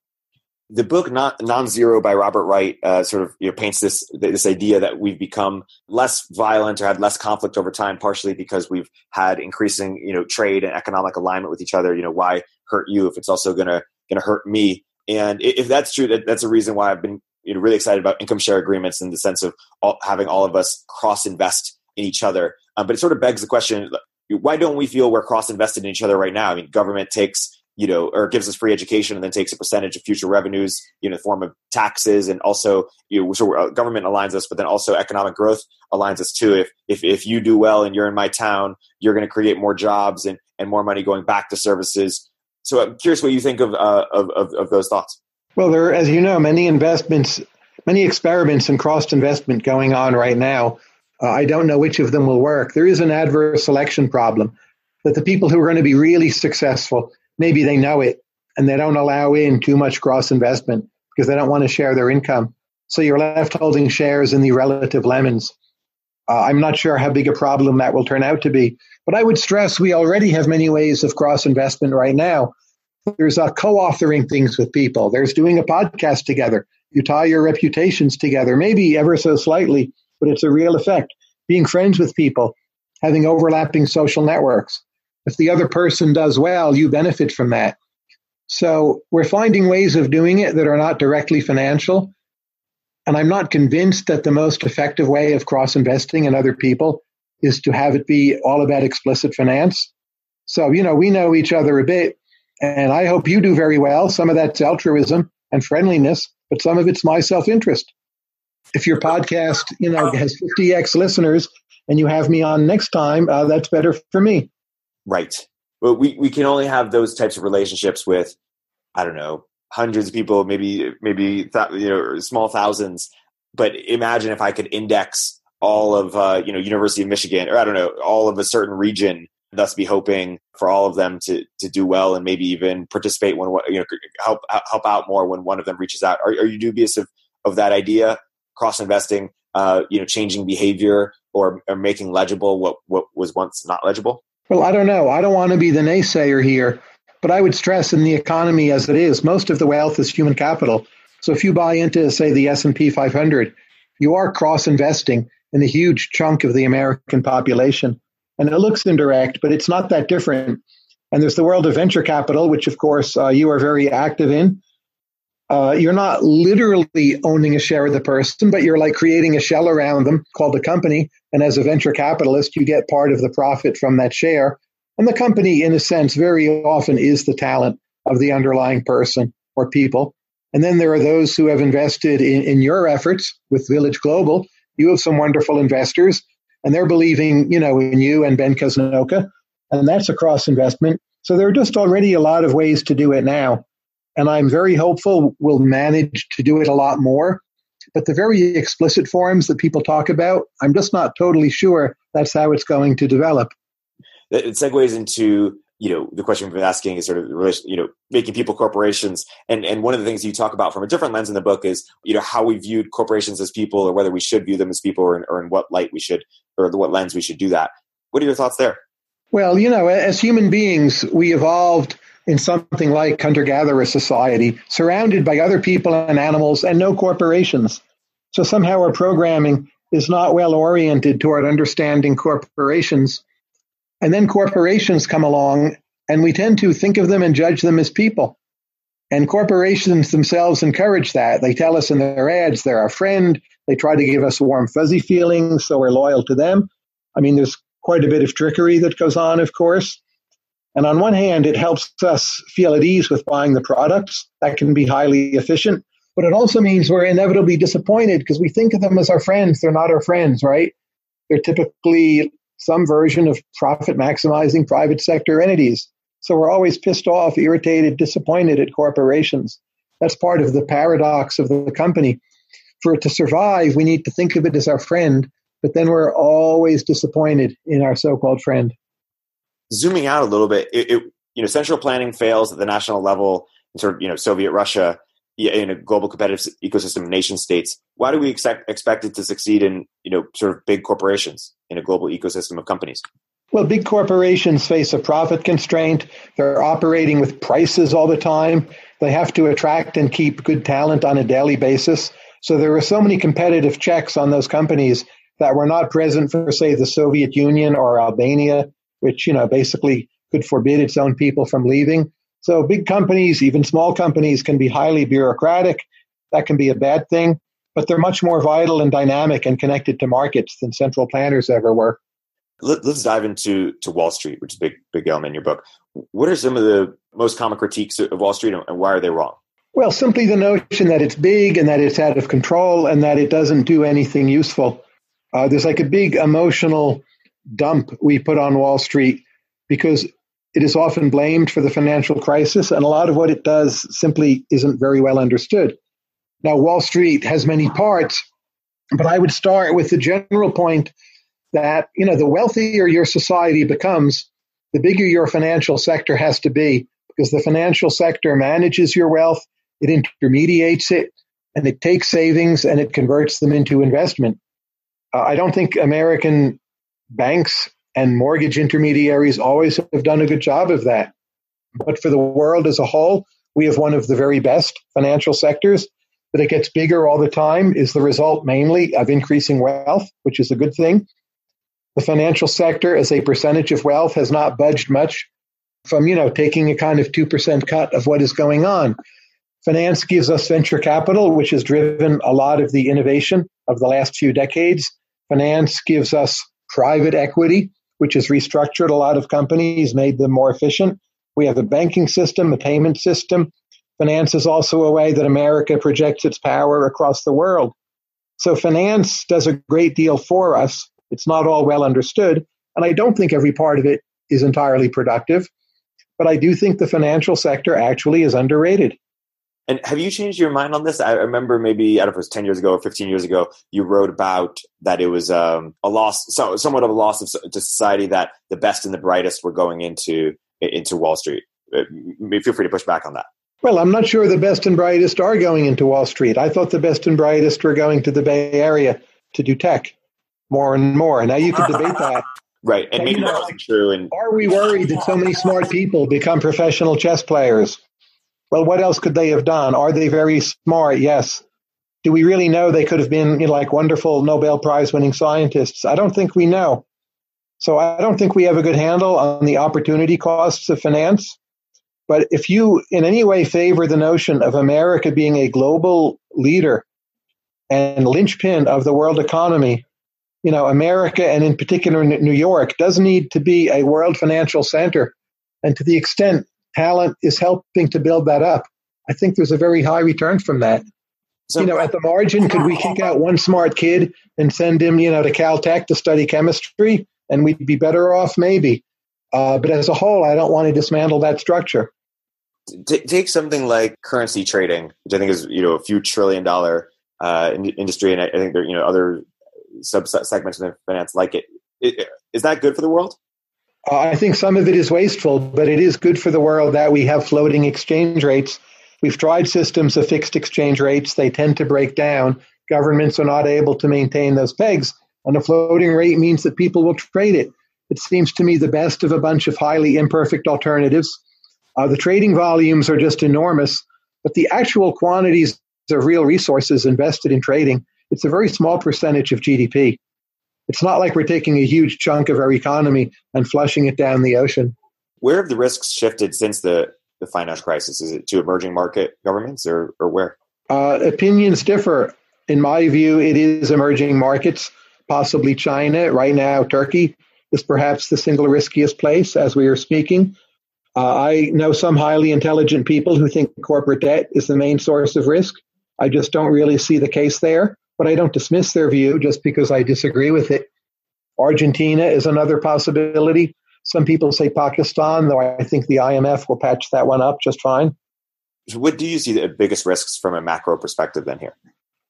A: the book non-zero by robert wright uh, sort of you know, paints this this idea that we've become less violent or had less conflict over time partially because we've had increasing you know trade and economic alignment with each other. You know why hurt you if it's also going to going to hurt me? And if that's true that, that's a reason why i've been you know really excited about income share agreements in the sense of all, having all of us cross invest in each other. Um, but it sort of begs the question why don't we feel we're cross invested in each other right now? I mean government takes you know, or gives us free education and then takes a percentage of future revenues, you know, in the form of taxes and also, you know, so uh, government aligns us, but then also economic growth aligns us too. If, if, if you do well and you're in my town, you're going to create more jobs and, and more money going back to services. So I'm curious what you think of, uh, of, of, of those thoughts.
B: Well, there are, as you know, many investments, many experiments in cross investment going on right now. Uh, I don't know which of them will work. There is an adverse selection problem that the people who are going to be really successful maybe they know it and they don't allow in too much cross investment because they don't want to share their income. So you're left holding shares in the relative lemons. Uh, I'm not sure how big a problem that will turn out to be, but I would stress we already have many ways of cross investment right now. There's uh, co authoring things with people, there's doing a podcast together. You tie your reputations together, maybe ever so slightly, but it's a real effect. Being friends with people, having overlapping social networks. If the other person does well, you benefit from that. So we're finding ways of doing it that are not directly financial. And I'm not convinced that the most effective way of cross investing in other people is to have it be all about explicit finance. So, you know, we know each other a bit, and I hope you do very well. Some of that's altruism and friendliness, but some of it's my self interest. If your podcast, you know, has 50x listeners and you have me on next time, uh, that's better for me.
A: Right. But we, we can only have those types of relationships with, I don't know, hundreds of people, maybe, maybe, th- you know, small thousands. But imagine if I could index all of, uh, you know, University of Michigan, or I don't know, all of a certain region, thus be hoping for all of them to, to do well and maybe even participate when, you know, help, help out more when one of them reaches out. Are, are you dubious of, of that idea? Cross investing, uh, you know, changing behavior or, or making legible what, what was once not legible?
B: Well, I don't know. I don't want to be the naysayer here, but I would stress in the economy as it is, most of the wealth is human capital. So if you buy into, say, the S&P 500, you are cross-investing in a huge chunk of the American population. And it looks indirect, but it's not that different. And there's the world of venture capital, which, of course, uh, you are very active in uh, you're not literally owning a share of the person, but you're like creating a shell around them called a company. And as a venture capitalist, you get part of the profit from that share. And the company, in a sense, very often is the talent of the underlying person or people. And then there are those who have invested in, in your efforts with Village Global. You have some wonderful investors, and they're believing, you know, in you and Ben Casnocha, and that's a cross investment. So there are just already a lot of ways to do it now and I'm very hopeful we'll manage to do it a lot more. But the very explicit forms that people talk about, I'm just not totally sure that's how it's going to develop.
A: It segues into you know the question we've been asking is sort of you know making people corporations and and one of the things you talk about from a different lens in the book is you know how we viewed corporations as people or whether we should view them as people or in, or in what light we should or what lens we should do that what are your thoughts there
B: well you know as human beings we evolved in something like hunter gatherer society, surrounded by other people and animals and no corporations. So somehow our programming is not well oriented toward understanding corporations. And then corporations come along, and we tend to think of them and judge them as people. And corporations themselves encourage that. They tell us in their ads they're our friend. They try to give us warm, fuzzy feelings, so we're loyal to them. I mean, there's quite a bit of trickery that goes on, of course. And on one hand, it helps us feel at ease with buying the products. That can be highly efficient. But it also means we're inevitably disappointed because we think of them as our friends. They're not our friends, right? They're typically some version of profit maximizing private sector entities. So we're always pissed off, irritated, disappointed at corporations. That's part of the paradox of the company. For it to survive, we need to think of it as our friend, but then we're always disappointed in our so called friend
A: zooming out a little bit, it, it, you know central planning fails at the national level in sort of you know Soviet Russia in a global competitive ecosystem of nation states. Why do we expect expect it to succeed in you know sort of big corporations in a global ecosystem of companies?
B: Well, big corporations face a profit constraint. They're operating with prices all the time. They have to attract and keep good talent on a daily basis. So there are so many competitive checks on those companies that were not present for, say, the Soviet Union or Albania which, you know, basically could forbid its own people from leaving. So big companies, even small companies, can be highly bureaucratic. That can be a bad thing, but they're much more vital and dynamic and connected to markets than central planners ever were.
A: Let, us dive into to Wall Street, which is a big big element in your book. What are some of the most common critiques of Wall Street, and why are they wrong?
B: Well, simply the notion that it's big and that it's out of control and that it doesn't do anything useful. Uh, there's like a big emotional dump we put on Wall Street because it is often blamed for the financial crisis, and a lot of what it does simply isn't very well understood. Now, Wall Street has many parts, but I would start with the general point that you know the wealthier your society becomes, the bigger your financial sector has to be because the financial sector manages your wealth, it intermediates it, and it takes savings and it converts them into investment. Uh, I don't think American banks and mortgage intermediaries always have done a good job of that. But for the world as a whole, we have one of the very best financial sectors. That it gets bigger all the time is the result mainly of increasing wealth, which is a good thing. The financial sector as a percentage of wealth has not budged much from, you know, taking a kind of 2% cut of what is going on. Finance gives us venture capital, which has driven a lot of the innovation of the last few decades. Finance gives us private equity, which has restructured a lot of companies, made them more efficient. We have a banking system, a payment system. Finance is also a way that America projects its power across the world. So finance does a great deal for us. It's not all well understood. And I don't think every part of it is entirely productive. But I do think the financial sector actually is underrated.
A: And have you changed your mind on this? I remember maybe I don't know if it was ten years ago or fifteen years ago, you wrote about that it was um, a loss, so, somewhat of a loss of, to society that the best and the brightest were going into into Wall Street. Uh, feel free to push back on that.
B: Well, I'm not sure the best and brightest are going into Wall Street. I thought the best and brightest were going to the Bay Area to do tech more and more. Now you could debate that.
A: Right, and maybe that wasn't true. And
B: are we worried that so many smart people become professional chess players? Well, what else could they have done? Are they very smart? Yes. Do we really know they could have been you know, like wonderful Nobel Prize winning scientists? I don't think we know. So I don't think we have a good handle on the opportunity costs of finance. But if you in any way favor the notion of America being a global leader and linchpin of the world economy, you know, America and in particular New York does need to be a world financial center. And to the extent talent is helping to build that up. I think there's a very high return from that. So, you know, at the margin, could we kick out one smart kid and send him, you know, to Caltech to study chemistry, and we'd be better off, maybe. Uh, but as a whole, I don't want to dismantle that structure.
A: T- take something like currency trading, which I think is you know a few trillion dollar uh, in- industry, and I, I think there are you know other sub segments of finance like it. it. Is that good for the world?
B: Uh, I think some of it is wasteful, but it is good for the world that we have floating exchange rates. We've tried systems of fixed exchange rates. They tend to break down. Governments are not able to maintain those pegs. And a floating rate means that people will trade it. It seems to me the best of a bunch of highly imperfect alternatives. Uh, the trading volumes are just enormous, but the actual quantities of real resources invested in trading, it's a very small percentage of GDP. It's not like we're taking a huge chunk of our economy and flushing it down the ocean.
A: Where have the risks shifted since the, the financial crisis? Is it to emerging market governments or, or where?
B: Uh, opinions differ. In my view, it is emerging markets, possibly China. Right now, Turkey is perhaps the single riskiest place as we are speaking. Uh, I know some highly intelligent people who think corporate debt is the main source of risk. I just don't really see the case there but I don't dismiss their view just because I disagree with it. Argentina is another possibility. Some people say Pakistan, though I think the IMF will patch that one up just fine.
A: what do you see the biggest risks from a macro perspective then here?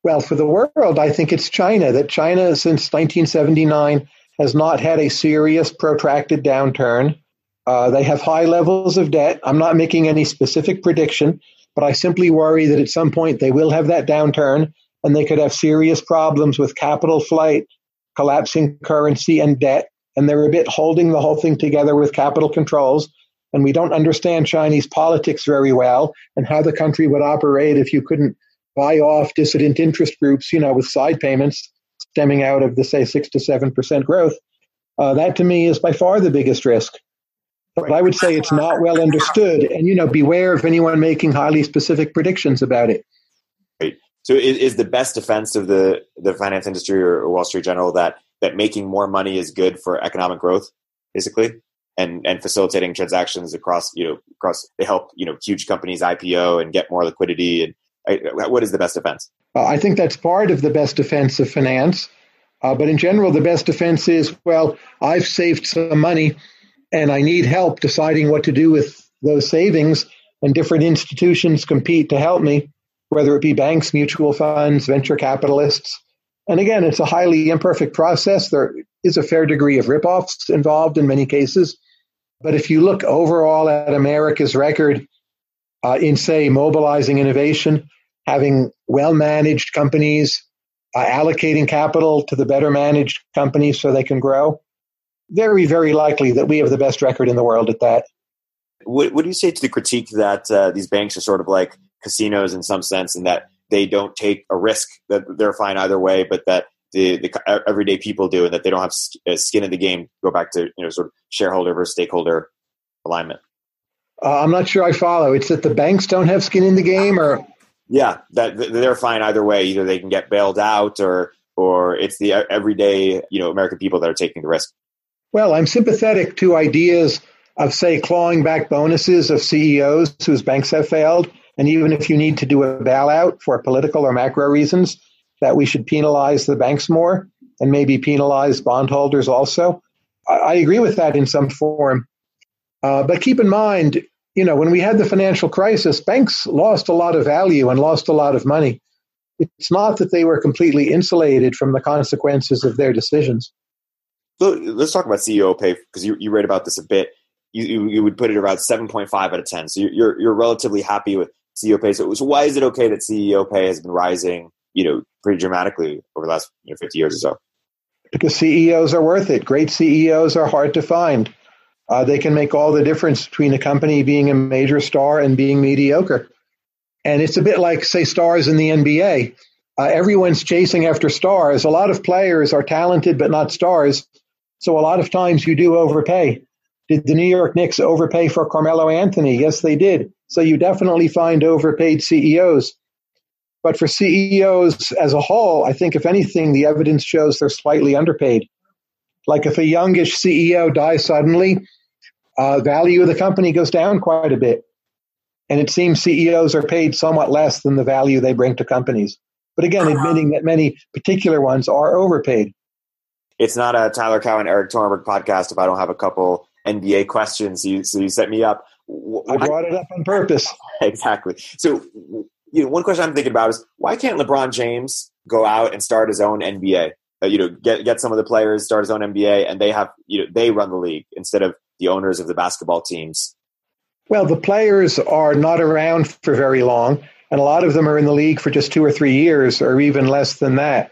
B: Well, for the world, I think it's China. That China, since 1979, has not had a serious, protracted downturn. Uh, they have high levels of debt. I'm not making any specific prediction, but I simply worry that at some point they will have that downturn and they could have serious problems with capital flight, collapsing currency, and debt. And they're a bit holding the whole thing together with capital controls. And we don't understand Chinese politics very well and how the country would operate if you couldn't buy off dissident interest groups, you know, with side payments stemming out of the, say, 6 to 7% growth. Uh, that to me is by far the biggest risk. But I would say it's not well understood. And, you know, beware of anyone making highly specific predictions about it.
A: So is, is, the best defense of the, the finance industry or, Wall Street General that that making more money is good for economic growth, basically, and and facilitating transactions across you know across they help you know huge companies IPO and get more liquidity. And I, what is the best defense?
B: Uh, I think that's part of the best defense of finance. Uh, but in general, the best defense is well, I've saved some money and I need help deciding what to do with those savings, and different institutions compete to help me, whether it be banks, mutual funds, venture capitalists. And again, it's a highly imperfect process. There is a fair degree of ripoffs involved in many cases. But if you look overall at America's record uh, in, say, mobilizing innovation, having well managed companies, uh, allocating capital to the better managed companies so they can grow, very, very likely that we have the best record in the world at that.
A: What, what do you say to the critique that uh, these banks are sort of like casinos in some sense, and that they don't take a risk that they're fine either way, but that the, the everyday people do, and that they don't have uh, skin in the game. Go back to you know sort of shareholder versus stakeholder alignment.
B: Uh, I'm not sure I follow. It's that the banks don't have skin in the game, or
A: yeah, that they're fine either way. Either they can get bailed out, or or it's the everyday you know American people that are taking the risk.
B: Well, I'm sympathetic to ideas of, say, clawing back bonuses of CEOs whose banks have failed. And even if you need to do a bailout for political or macro reasons, that we should penalize the banks more and maybe penalize bondholders also. I, I agree with that in some form. Uh, but keep in mind, you know, when we had the financial crisis, banks lost a lot of value and lost a lot of money. It's not that they were completely insulated from the consequences of their decisions.
A: So let's talk about CEO pay because you, you read about this a bit. You, you, you would put it around 7.5 out of 10. So you're, you're relatively happy with CEO pay. So, so why is it okay that CEO pay has been rising, you know, pretty dramatically over the last you know, 50 years or so?
B: Because CEOs are worth it. Great CEOs are hard to find. Uh, they can make all the difference between a company being a major star and being mediocre. And it's a bit like, say, stars in the NBA. Uh, everyone's chasing after stars. A lot of players are talented but not stars. So a lot of times you do overpay. Did the New York Knicks overpay for Carmelo Anthony? Yes, they did. So you definitely find overpaid CEOs. But for CEOs as a whole, I think if anything, the evidence shows they're slightly underpaid. Like if a youngish CEO dies suddenly, uh, value of the company goes down quite a bit. And it seems CEOs are paid somewhat less than the value they bring to companies. But again, admitting that many particular ones are overpaid
A: it's not a Tyler Cowen Eric Erik Torenberg podcast if I don't have a couple NBA questions. You, so you set me up.
B: I brought it up on purpose.
A: exactly. So, you know, one question I'm thinking about is why can't LeBron James go out and start his own NBA? Uh, you know, get get some of the players start his own NBA, and they have you know they run the league instead of the owners of the basketball teams.
B: Well, the players are not around for very long, and a lot of them are in the league for just two or three years, or even less than that.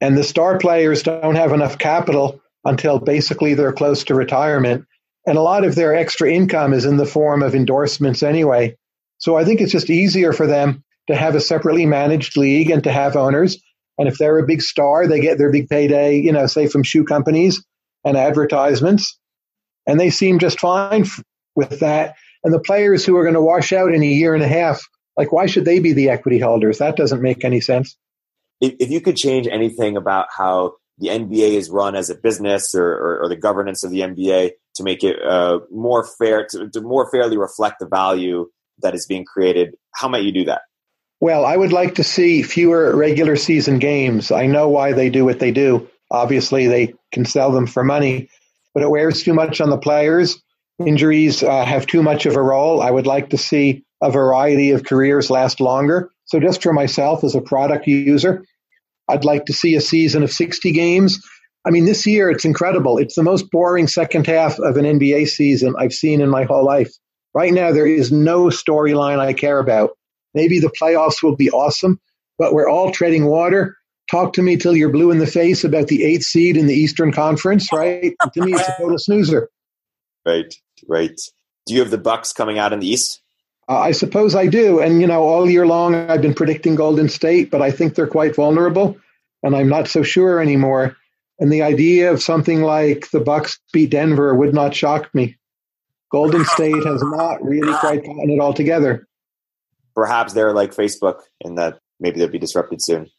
B: And the star players don't have enough capital until basically they're close to retirement. And a lot of their extra income is in the form of endorsements anyway. So I think it's just easier for them to have a separately managed league and to have owners. And if they're a big star, they get their big payday, you know, say from shoe companies and advertisements. And they seem just fine with that. And the players who are going to wash out in a year and a half, like, why should they be the equity holders? That doesn't make any sense
A: if, if you could change anything about how the NBA is run as a business or, or, or the governance of the NBA to make it uh, more fair, to, to more fairly reflect the value that is being created, how might you do that?
B: Well, I would like to see fewer regular season games. I know why they do what they do. Obviously, they can sell them for money, but it wears too much on the players. Injuries uh, have too much of a role. I would like to see a variety of careers last longer. So, just for myself as a product user, I'd like to see a season of 60 games. I mean, this year it's incredible. It's the most boring second half of an NBA season I've seen in my whole life. Right now, there is no storyline I care about. Maybe the playoffs will be awesome, but we're all treading water. Talk to me till you're blue in the face about the eighth seed in the Eastern Conference, right? to me, it's a total snoozer.
A: Right, right. Do you have the Bucks coming out in the East?
B: Uh, I suppose I do. And, you know, all year long I've been predicting Golden State, but I think they're quite vulnerable, and I'm not so sure anymore. And the idea of something like the Bucks beat Denver would not shock me. Golden State has not really quite gotten it all together.
A: Perhaps they're like Facebook in that maybe they'll be disrupted soon.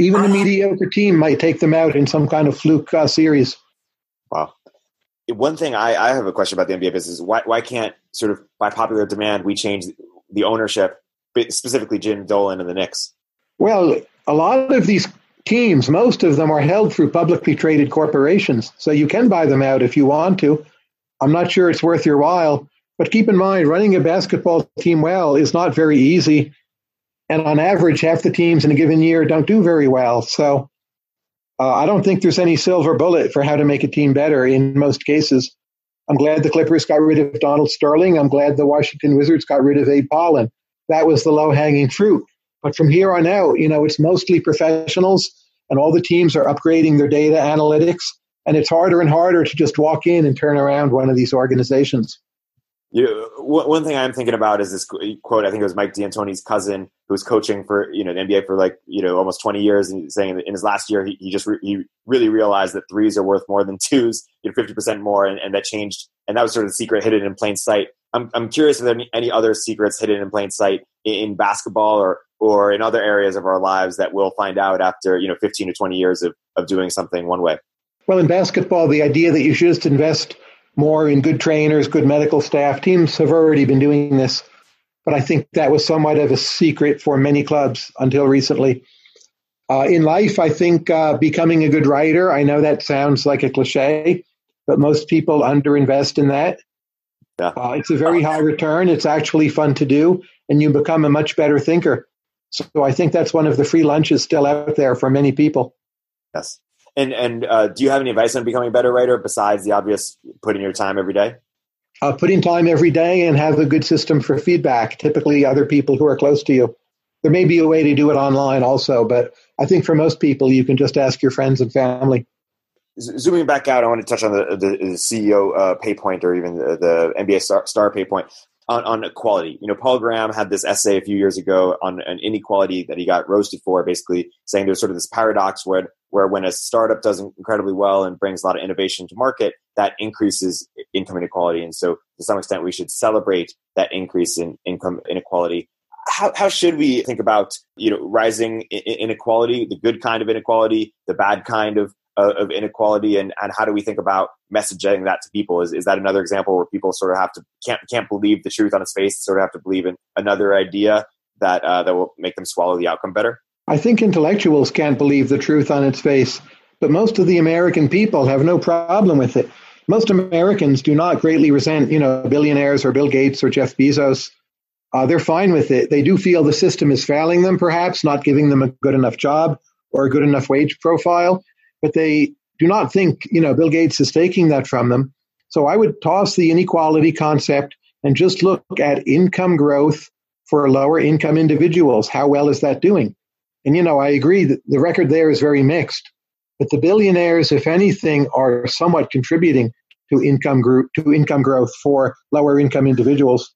B: Even a mediocre team might take them out in some kind of fluke uh, series.
A: Wow. One thing I, I have a question about the NBA business is why, why can't sort of by popular demand we change the ownership, specifically Jim Dolan and the Knicks?
B: Well, a lot of these teams, most of them are held through publicly traded corporations. So you can buy them out if you want to. I'm not sure it's worth your while. But keep in mind, running a basketball team well is not very easy. And on average, half the teams in a given year don't do very well. So uh, I don't think there's any silver bullet for how to make a team better in most cases. I'm glad the Clippers got rid of Donald Sterling. I'm glad the Washington Wizards got rid of Abe Pollin. That was the low hanging fruit. But from here on out, you know, it's mostly professionals and all the teams are upgrading their data analytics. And it's harder and harder to just walk in and turn around one of these organizations.
A: You one thing I'm thinking about is this quote. I think it was Mike D'Antoni's cousin who was coaching for you know the NBA for like you know almost 20 years, and saying in his last year he, he just re- he really realized that threes are worth more than twos, you know, 50 percent more, and, and that changed. And that was sort of the secret hidden in plain sight. I'm I'm curious if there are any, other secrets hidden in plain sight in, in basketball or or in other areas of our lives that we'll find out after you know 15 to 20 years of of doing something one way.
B: Well, in basketball, the idea that you should just invest more in good trainers, good medical staff. Teams have already been doing this, but I think that was somewhat of a secret for many clubs until recently. Uh, in life, I think uh, becoming a good writer, I know that sounds like a cliche, but most people underinvest in that. Yeah. Uh, it's a very high return. It's actually fun to do, and you become a much better thinker. So I think that's one of the free lunches still out there for many people.
A: Yes. And and uh, do you have any advice on becoming a better writer besides the obvious putting your time every day?
B: Uh, putting time every day and have a good system for feedback. Typically, other people who are close to you. There may be a way to do it online also, but I think for most people, you can just ask your friends and family.
A: Zooming back out, I want to touch on the, the, the CEO uh, pay point or even the, the NBA star, star pay point on, on equality. You know, Paul Graham had this essay a few years ago on an inequality that he got roasted for, basically saying there's sort of this paradox where where when a startup does incredibly well and brings a lot of innovation to market, that increases income inequality. And so, to some extent, we should celebrate that increase in income inequality. How, how should we think about you know rising inequality, the good kind of inequality, the bad kind of of inequality and, and how do we think about messaging that to people? Is, is that another example where people sort of have to can't can't believe the truth on its face sort of have to believe in another idea that uh, that will make them swallow the outcome better?
B: I think intellectuals can't believe the truth on its face but most of the american people have no problem with it. Most americans do not greatly resent you know billionaires or bill gates or jeff bezos. Uh, they're fine with it. They do feel the system is failing them perhaps not giving them a good enough job or a good enough wage profile but they do not think, you know, Bill Gates is taking that from them. So I would toss the inequality concept and just look at income growth for lower income individuals. How well is that doing? And, you know, I agree that the record there is very mixed. But the billionaires, if anything, are somewhat contributing to income group to income growth for lower income individuals.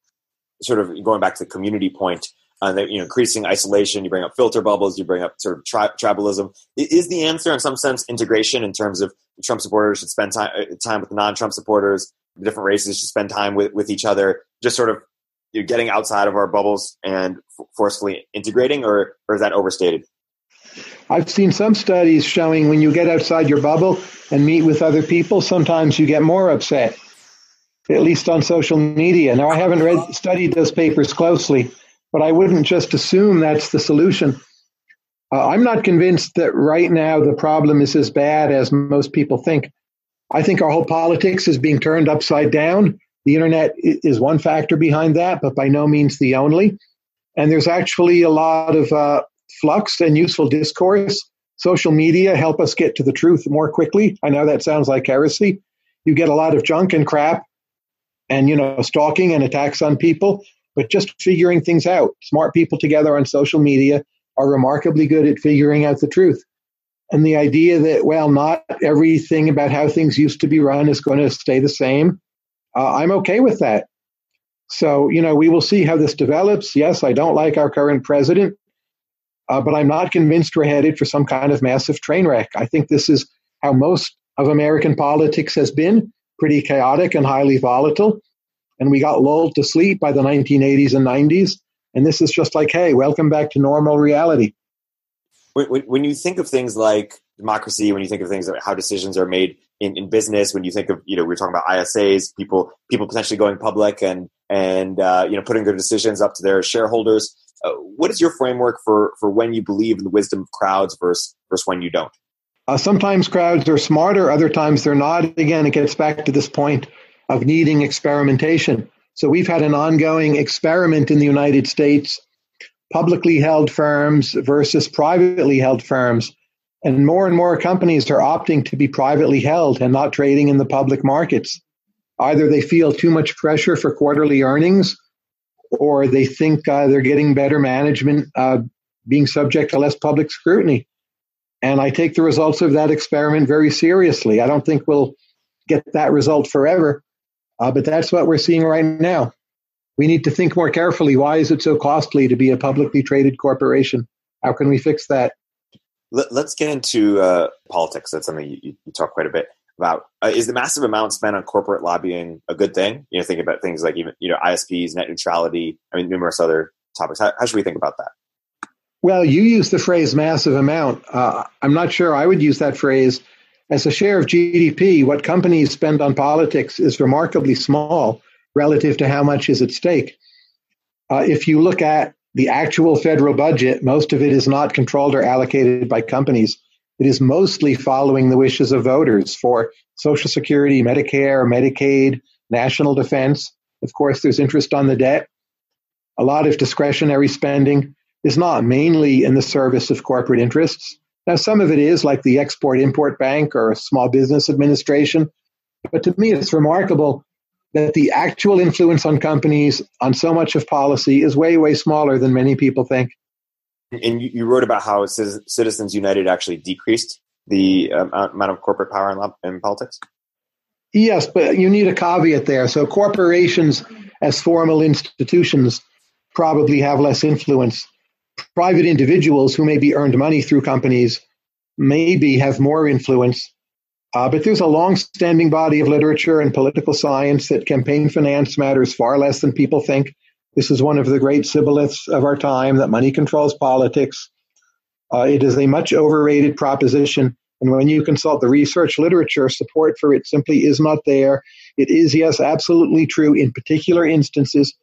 A: Sort of going back to the community point, uh, you know, increasing isolation. You bring up filter bubbles. You bring up sort of tri- tribalism. Is the answer, in some sense, integration in terms of Trump supporters should spend time uh, time with non-Trump supporters. The different races should spend time with with each other. Just sort of you know, getting outside of our bubbles and f- forcefully integrating, or or is that overstated?
B: I've seen some studies showing when you get outside your bubble and meet with other people, sometimes you get more upset, at least on social media. Now, I haven't read studied those papers closely, but I wouldn't just assume that's the solution. Uh, I'm not convinced that right now the problem is as bad as most people think. I think our whole politics is being turned upside down. The internet is one factor behind that, but by no means the only. And there's actually a lot of uh, flux and useful discourse. Social media help us get to the truth more quickly. I know that sounds like heresy. You get a lot of junk and crap and, you know, stalking and attacks on people but just figuring things out. Smart people together on social media are remarkably good at figuring out the truth. And the idea that, well, not everything about how things used to be run is going to stay the same, uh, I'm okay with that. So, you know, we will see how this develops. Yes, I don't like our current president, uh, but I'm not convinced we're headed for some kind of massive train wreck. I think this is how most of American politics has been pretty chaotic and highly volatile and we got lulled to sleep by the 1980s and 90s. And this is just like, hey, welcome back to normal reality.
A: When, when, you think of things like democracy, when you think of things like how decisions are made in, in business, when you think of you know we are talking about ISAs, people people potentially going public and and uh, you know putting their decisions up to their shareholders. Uh, what is your framework for for when you believe in the wisdom of crowds versus versus when you don't?
B: Uh, sometimes crowds are smarter, other times they're not. Again, it gets back to this point of needing experimentation. So we've had an ongoing experiment in the United States publicly held firms versus privately held firms. And more and more companies are opting to be privately held and not trading in the public markets. Either they feel too much pressure for quarterly earnings, or they think uh, they're getting better management uh, being subject to less public scrutiny. And I take the results of that experiment very seriously. I don't think we'll get that result forever, uh, but that's what we're seeing right now. We need to think more carefully. Why is it so costly to be a publicly traded corporation? How can we fix that?
A: Let, us get into uh, politics. That's something you, you, talk quite a bit about. Uh, is the massive amount spent on corporate lobbying a good thing? You know, thinking about things like even you know ISPs, net neutrality. I mean, numerous other topics. How, how should we think about that?
B: Well, you use the phrase massive amount. Uh, I'm not sure I would use that phrase. As a share of GDP, what companies spend on politics is remarkably small relative to how much is at stake. Uh, if you look at the actual federal budget, most of it is not controlled or allocated by companies. It is mostly following the wishes of voters for Social Security, Medicare, Medicaid, national defense. Of course, there's interest on the debt. A lot of discretionary spending is not mainly in the service of corporate interests. Now, some of it is like the Export Import Bank or Small Business Administration. But to me, it's remarkable that the actual influence on companies on so much of policy is way, way smaller than many people think.
A: And you wrote about how Citizens United actually decreased the um, amount of corporate power in, politics?
B: Yes, but you need a caveat there. So corporations, as formal institutions, probably have less influence private individuals who maybe earned money through companies maybe have more influence. Uh, but there's a long-standing body of literature and political science that campaign finance matters far less than people think. This is one of the great shibboleths of our time that money controls politics. Uh, it is a much overrated proposition. And when you consult the research literature, support for it simply is not there. It is, yes, absolutely true in particular instances.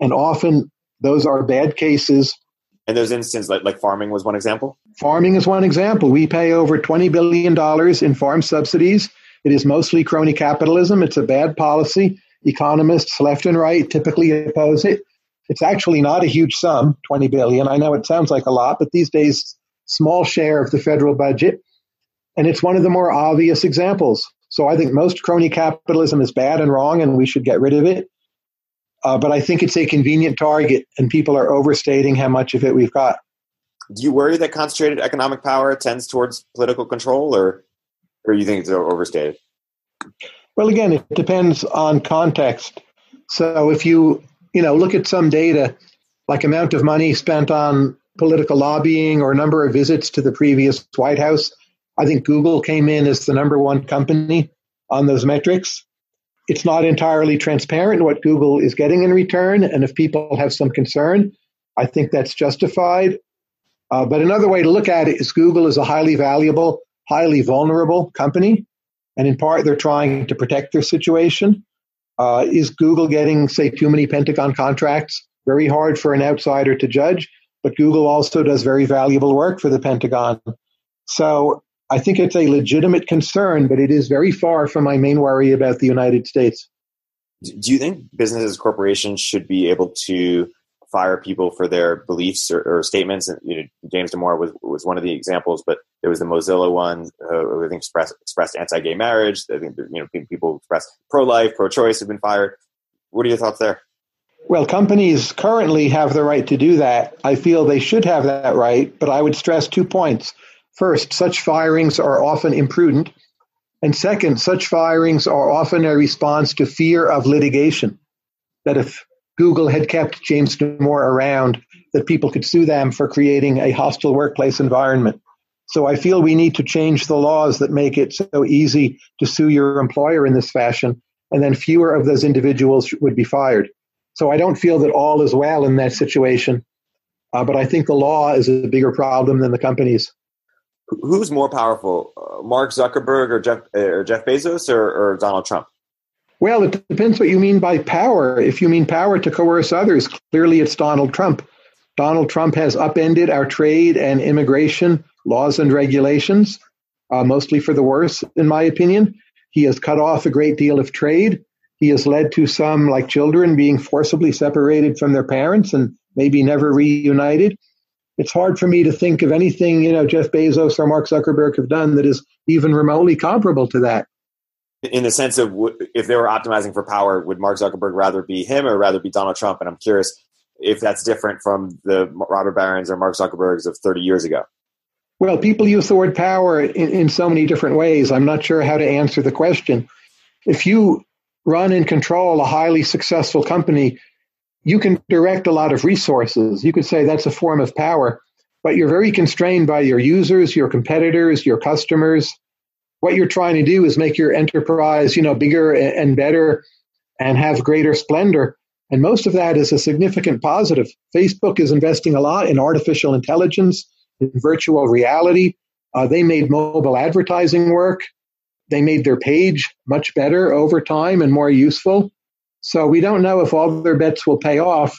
B: And often those are bad cases
A: and those instances, like, like farming was one example?
B: Farming is one example. We pay over $20 billion in farm subsidies. It is mostly crony capitalism. It's a bad policy. Economists, left and right, typically oppose it. It's actually not a huge sum, 20 billion. I know it sounds like a lot, but these days, small share of the federal budget. And it's one of the more obvious examples. So I think most crony capitalism is bad and wrong, and we should get rid of it. Uh, but I think it's a convenient target, and people are overstating how much of it we've got.
A: Do you worry that concentrated economic power tends towards political control, or or you think it's overstated?
B: Well, again, it depends on context. So if you you know look at some data, like amount of money spent on political lobbying or number of visits to the previous White House, I think Google came in as the number one company on those metrics it's not entirely transparent what Google is getting in return. And if people have some concern, I think that's justified. Uh, but another way to look at it is Google is a highly valuable, highly vulnerable company. And in part, they're trying to protect their situation. Uh, is Google getting, say, too many Pentagon contracts? Very hard for an outsider to judge. But Google also does very valuable work for the Pentagon. So I think it's a legitimate concern, but it is very far from my main worry about the United States.
A: Do you think businesses, corporations should be able to fire people for their beliefs or, or statements? And you know, James Damore was was one of the examples, but there was the Mozilla one. Uh, I think expressed expressed anti-gay marriage. I think you know people expressed pro-life, pro-choice have been fired. What are your thoughts there?
B: Well, companies currently have the right to do that. I feel they should have that right, but I would stress two points. First, such firings are often imprudent. And second, such firings are often a response to fear of litigation. That if Google had kept James Damore around, that people could sue them for creating a hostile workplace environment. So I feel we need to change the laws that make it so easy to sue your employer in this fashion, and then fewer of those individuals would be fired. So I don't feel that all is well in that situation. Uh, but I think the law is a bigger problem than the companies.
A: Who's more powerful, uh, Mark Zuckerberg or Jeff, or Jeff Bezos or, or Donald Trump?
B: Well, it depends what you mean by power. If you mean power to coerce others, clearly it's Donald Trump. Donald Trump has upended our trade and immigration laws and regulations, uh, mostly for the worse, in my opinion. He has cut off a great deal of trade. He has led to some, like children, being forcibly separated from their parents and maybe never reunited. It's hard for me to think of anything, you know, Jeff Bezos or Mark Zuckerberg have done that is even remotely comparable to that.
A: In the sense of if they were optimizing for power, would Mark Zuckerberg rather be him or rather be Donald Trump? And I'm curious if that's different from the robber barons or Mark Zuckerbergs of 30 years ago.
B: Well, people use the word power in, in so many different ways. I'm not sure how to answer the question. If you run and control a highly successful company, you can direct a lot of resources. You could say that's a form of power, but you're very constrained by your users, your competitors, your customers. What you're trying to do is make your enterprise, you know, bigger and better and have greater splendor. And most of that is a significant positive. Facebook is investing a lot in artificial intelligence in virtual reality. Uh, they made mobile advertising work. They made their page much better over time and more useful. So we don't know if all their bets will pay off.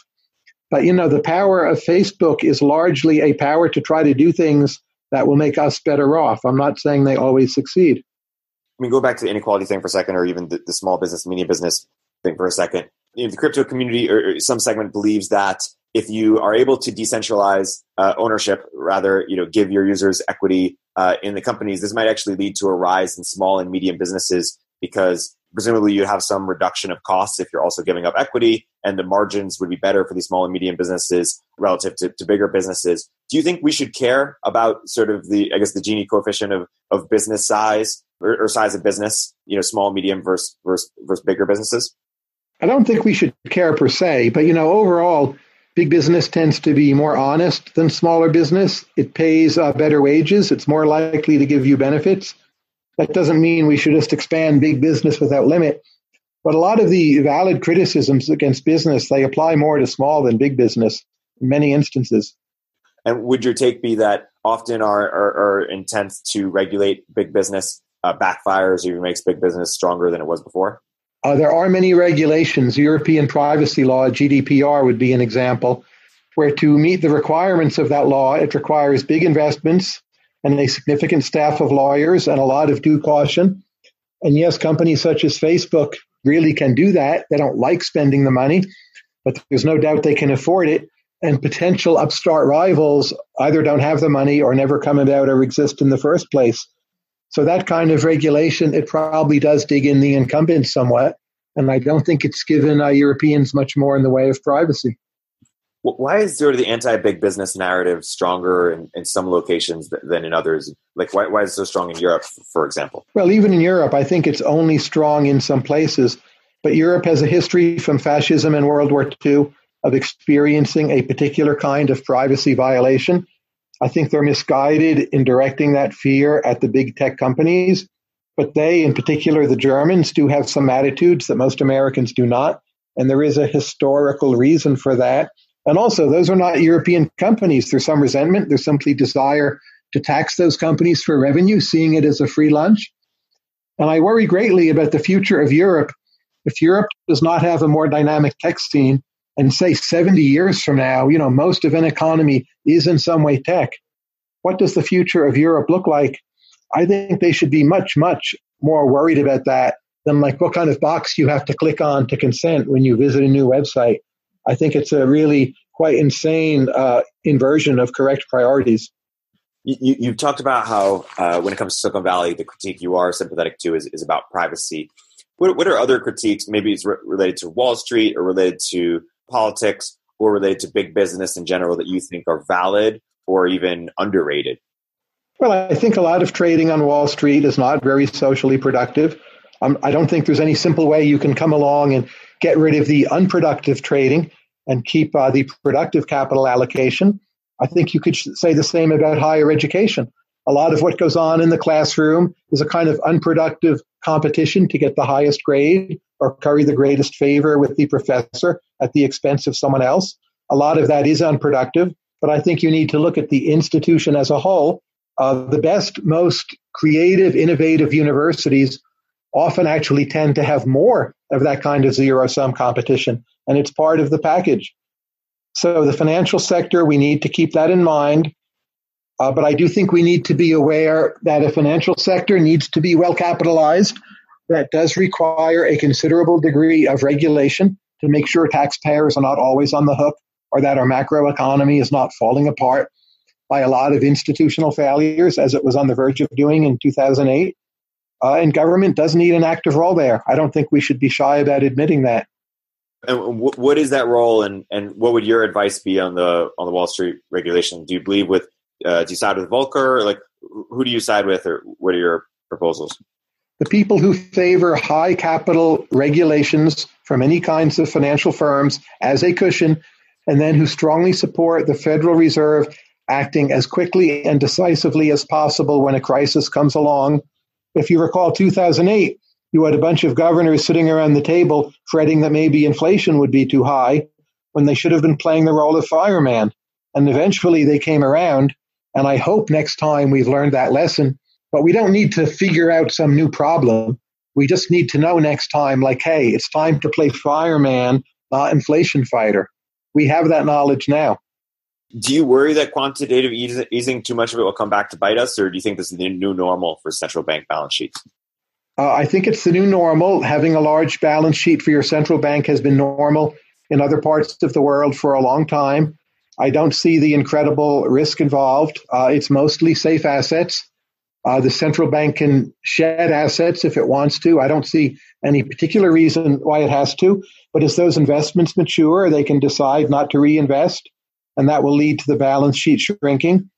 B: But you know, the power of Facebook is largely a power to try to do things that will make us better off. I'm not saying they always succeed.
A: I mean, go back to the inequality thing for a second, or even the, the small business, medium business thing for a second. You know, the crypto community or, or some segment believes that if you are able to decentralize uh, ownership, rather, you know, give your users equity uh, in the companies, this might actually lead to a rise in small and medium businesses because presumably you'd have some reduction of costs if you're also giving up equity, and the margins would be better for these small and medium businesses relative to, to bigger businesses. Do you think we should care about sort of the, I guess, the Gini coefficient of, of business size or, or size of business, you know, small, medium versus, versus, versus bigger businesses?
B: I don't think we should care per se, but you know, overall, Big business tends to be more honest than smaller business. It pays uh, better wages. It's more likely to give you benefits. That doesn't mean we should just expand big business without limit. But a lot of the valid criticisms against business, they apply more to small than big business in many instances.
A: And would your take be that often our, our, our intent to regulate big business uh, backfires or even makes big business stronger than it was before?
B: Uh, there are many regulations. European privacy law, GDPR, would be an example, where to meet the requirements of that law, it requires big investments and a significant staff of lawyers and a lot of due caution. And yes, companies such as Facebook really can do that. They don't like spending the money, but there's no doubt they can afford it. And potential upstart rivals either don't have the money or never come about or exist in the first place. So that kind of regulation, it probably does dig in the incumbents somewhat. And I don't think it's given uh, Europeans much more in the way of privacy.
A: Why is sort of the anti-big business narrative stronger in, in some locations than in others? Like, why, why is it so strong in Europe, for example?
B: Well, even in Europe, I think it's only strong in some places. But Europe has a history from fascism and World War II of experiencing a particular kind of privacy violation I think they're misguided in directing that fear at the big tech companies. But they, in particular, the Germans, do have some attitudes that most Americans do not. And there is a historical reason for that. And also, those are not European companies. There's some resentment. There's simply desire to tax those companies for revenue, seeing it as a free lunch. And I worry greatly about the future of Europe. If Europe does not have a more dynamic tech scene, and say 70 years from now, you know, most of an economy is in some way tech. What does the future of Europe look like? I think they should be much, much more worried about that than like what kind of box you have to click on to consent when you visit a new website. I think it's a really quite insane uh, inversion of correct priorities.
A: You, have talked about how uh, when it comes to Silicon Valley, the critique you are sympathetic to is, is about privacy. What, what are other critiques? Maybe it's re- related to Wall Street or related to politics or related to big business in general that you think are valid or even underrated?
B: Well, I think a lot of trading on Wall Street is not very socially productive. Um, I don't think there's any simple way you can come along and get rid of the unproductive trading and keep uh, the productive capital allocation. I think you could say the same about higher education. A lot of what goes on in the classroom is a kind of unproductive competition to get the highest grade or curry the greatest favor with the professor at the expense of someone else. A lot of that is unproductive. but I think you need to look at the institution as a whole. Uh, the best, most creative, innovative universities often actually tend to have more of that kind of zero sum competition, and it's part of the package. So, the financial sector, we need to keep that in mind. Uh, but I do think we need to be aware that a financial sector needs to be well capitalized. That does require a considerable degree of regulation to make sure taxpayers are not always on the hook or that our macroeconomy is not falling apart by a lot of institutional failures, as it was on the verge of doing in 2008. Uh, and government does need an active role there. I don't think we should be shy about admitting that.
A: And what is that role, and, and what would your advice be on the on the Wall Street regulation? Do you believe with uh, do you side with Volcker? Like, who do you side with, or what are your proposals?
B: The people who favor high capital regulations from any kinds of financial firms as a cushion, and then who strongly support the Federal Reserve acting as quickly and decisively as possible when a crisis comes along. If you recall 2008, you had a bunch of governors sitting around the table fretting that maybe inflation would be too high when they should have been playing the role of fireman. And eventually they came around and I hope next time we've learned that lesson. But we don't need to figure out some new problem. We just need to know next time, like, hey, it's time to play fireman, not inflation fighter. We have that knowledge now.
A: Do you worry that quantitative easing, too much of it will come back to bite us, or do you think this is the new normal for central bank balance sheets?
B: Uh, I think it's the new normal. Having a large balance sheet for your central bank has been normal in other parts of the world for a long time. I don't see the incredible risk involved. Uh, it's mostly safe assets. Uh, the central bank can shed assets if it wants to. I don't see any particular reason why it has to. But as those investments mature, they can decide not to reinvest, and that will lead to the balance sheet shrinking.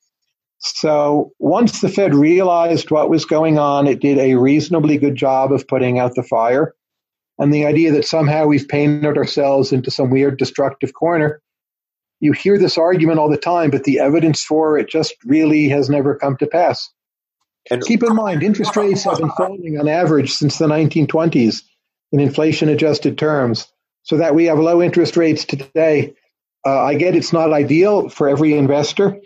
B: So once the Fed realized what was going on, it did a reasonably good job of putting out the fire. And the idea that somehow we've painted ourselves into some weird destructive corner you hear this argument all the time, but the evidence for it just really has never come to pass. And keep in mind, interest rates have been falling on average since the 1920s in inflation adjusted terms. So that we have low interest rates today, uh, I get it's not ideal for every investor,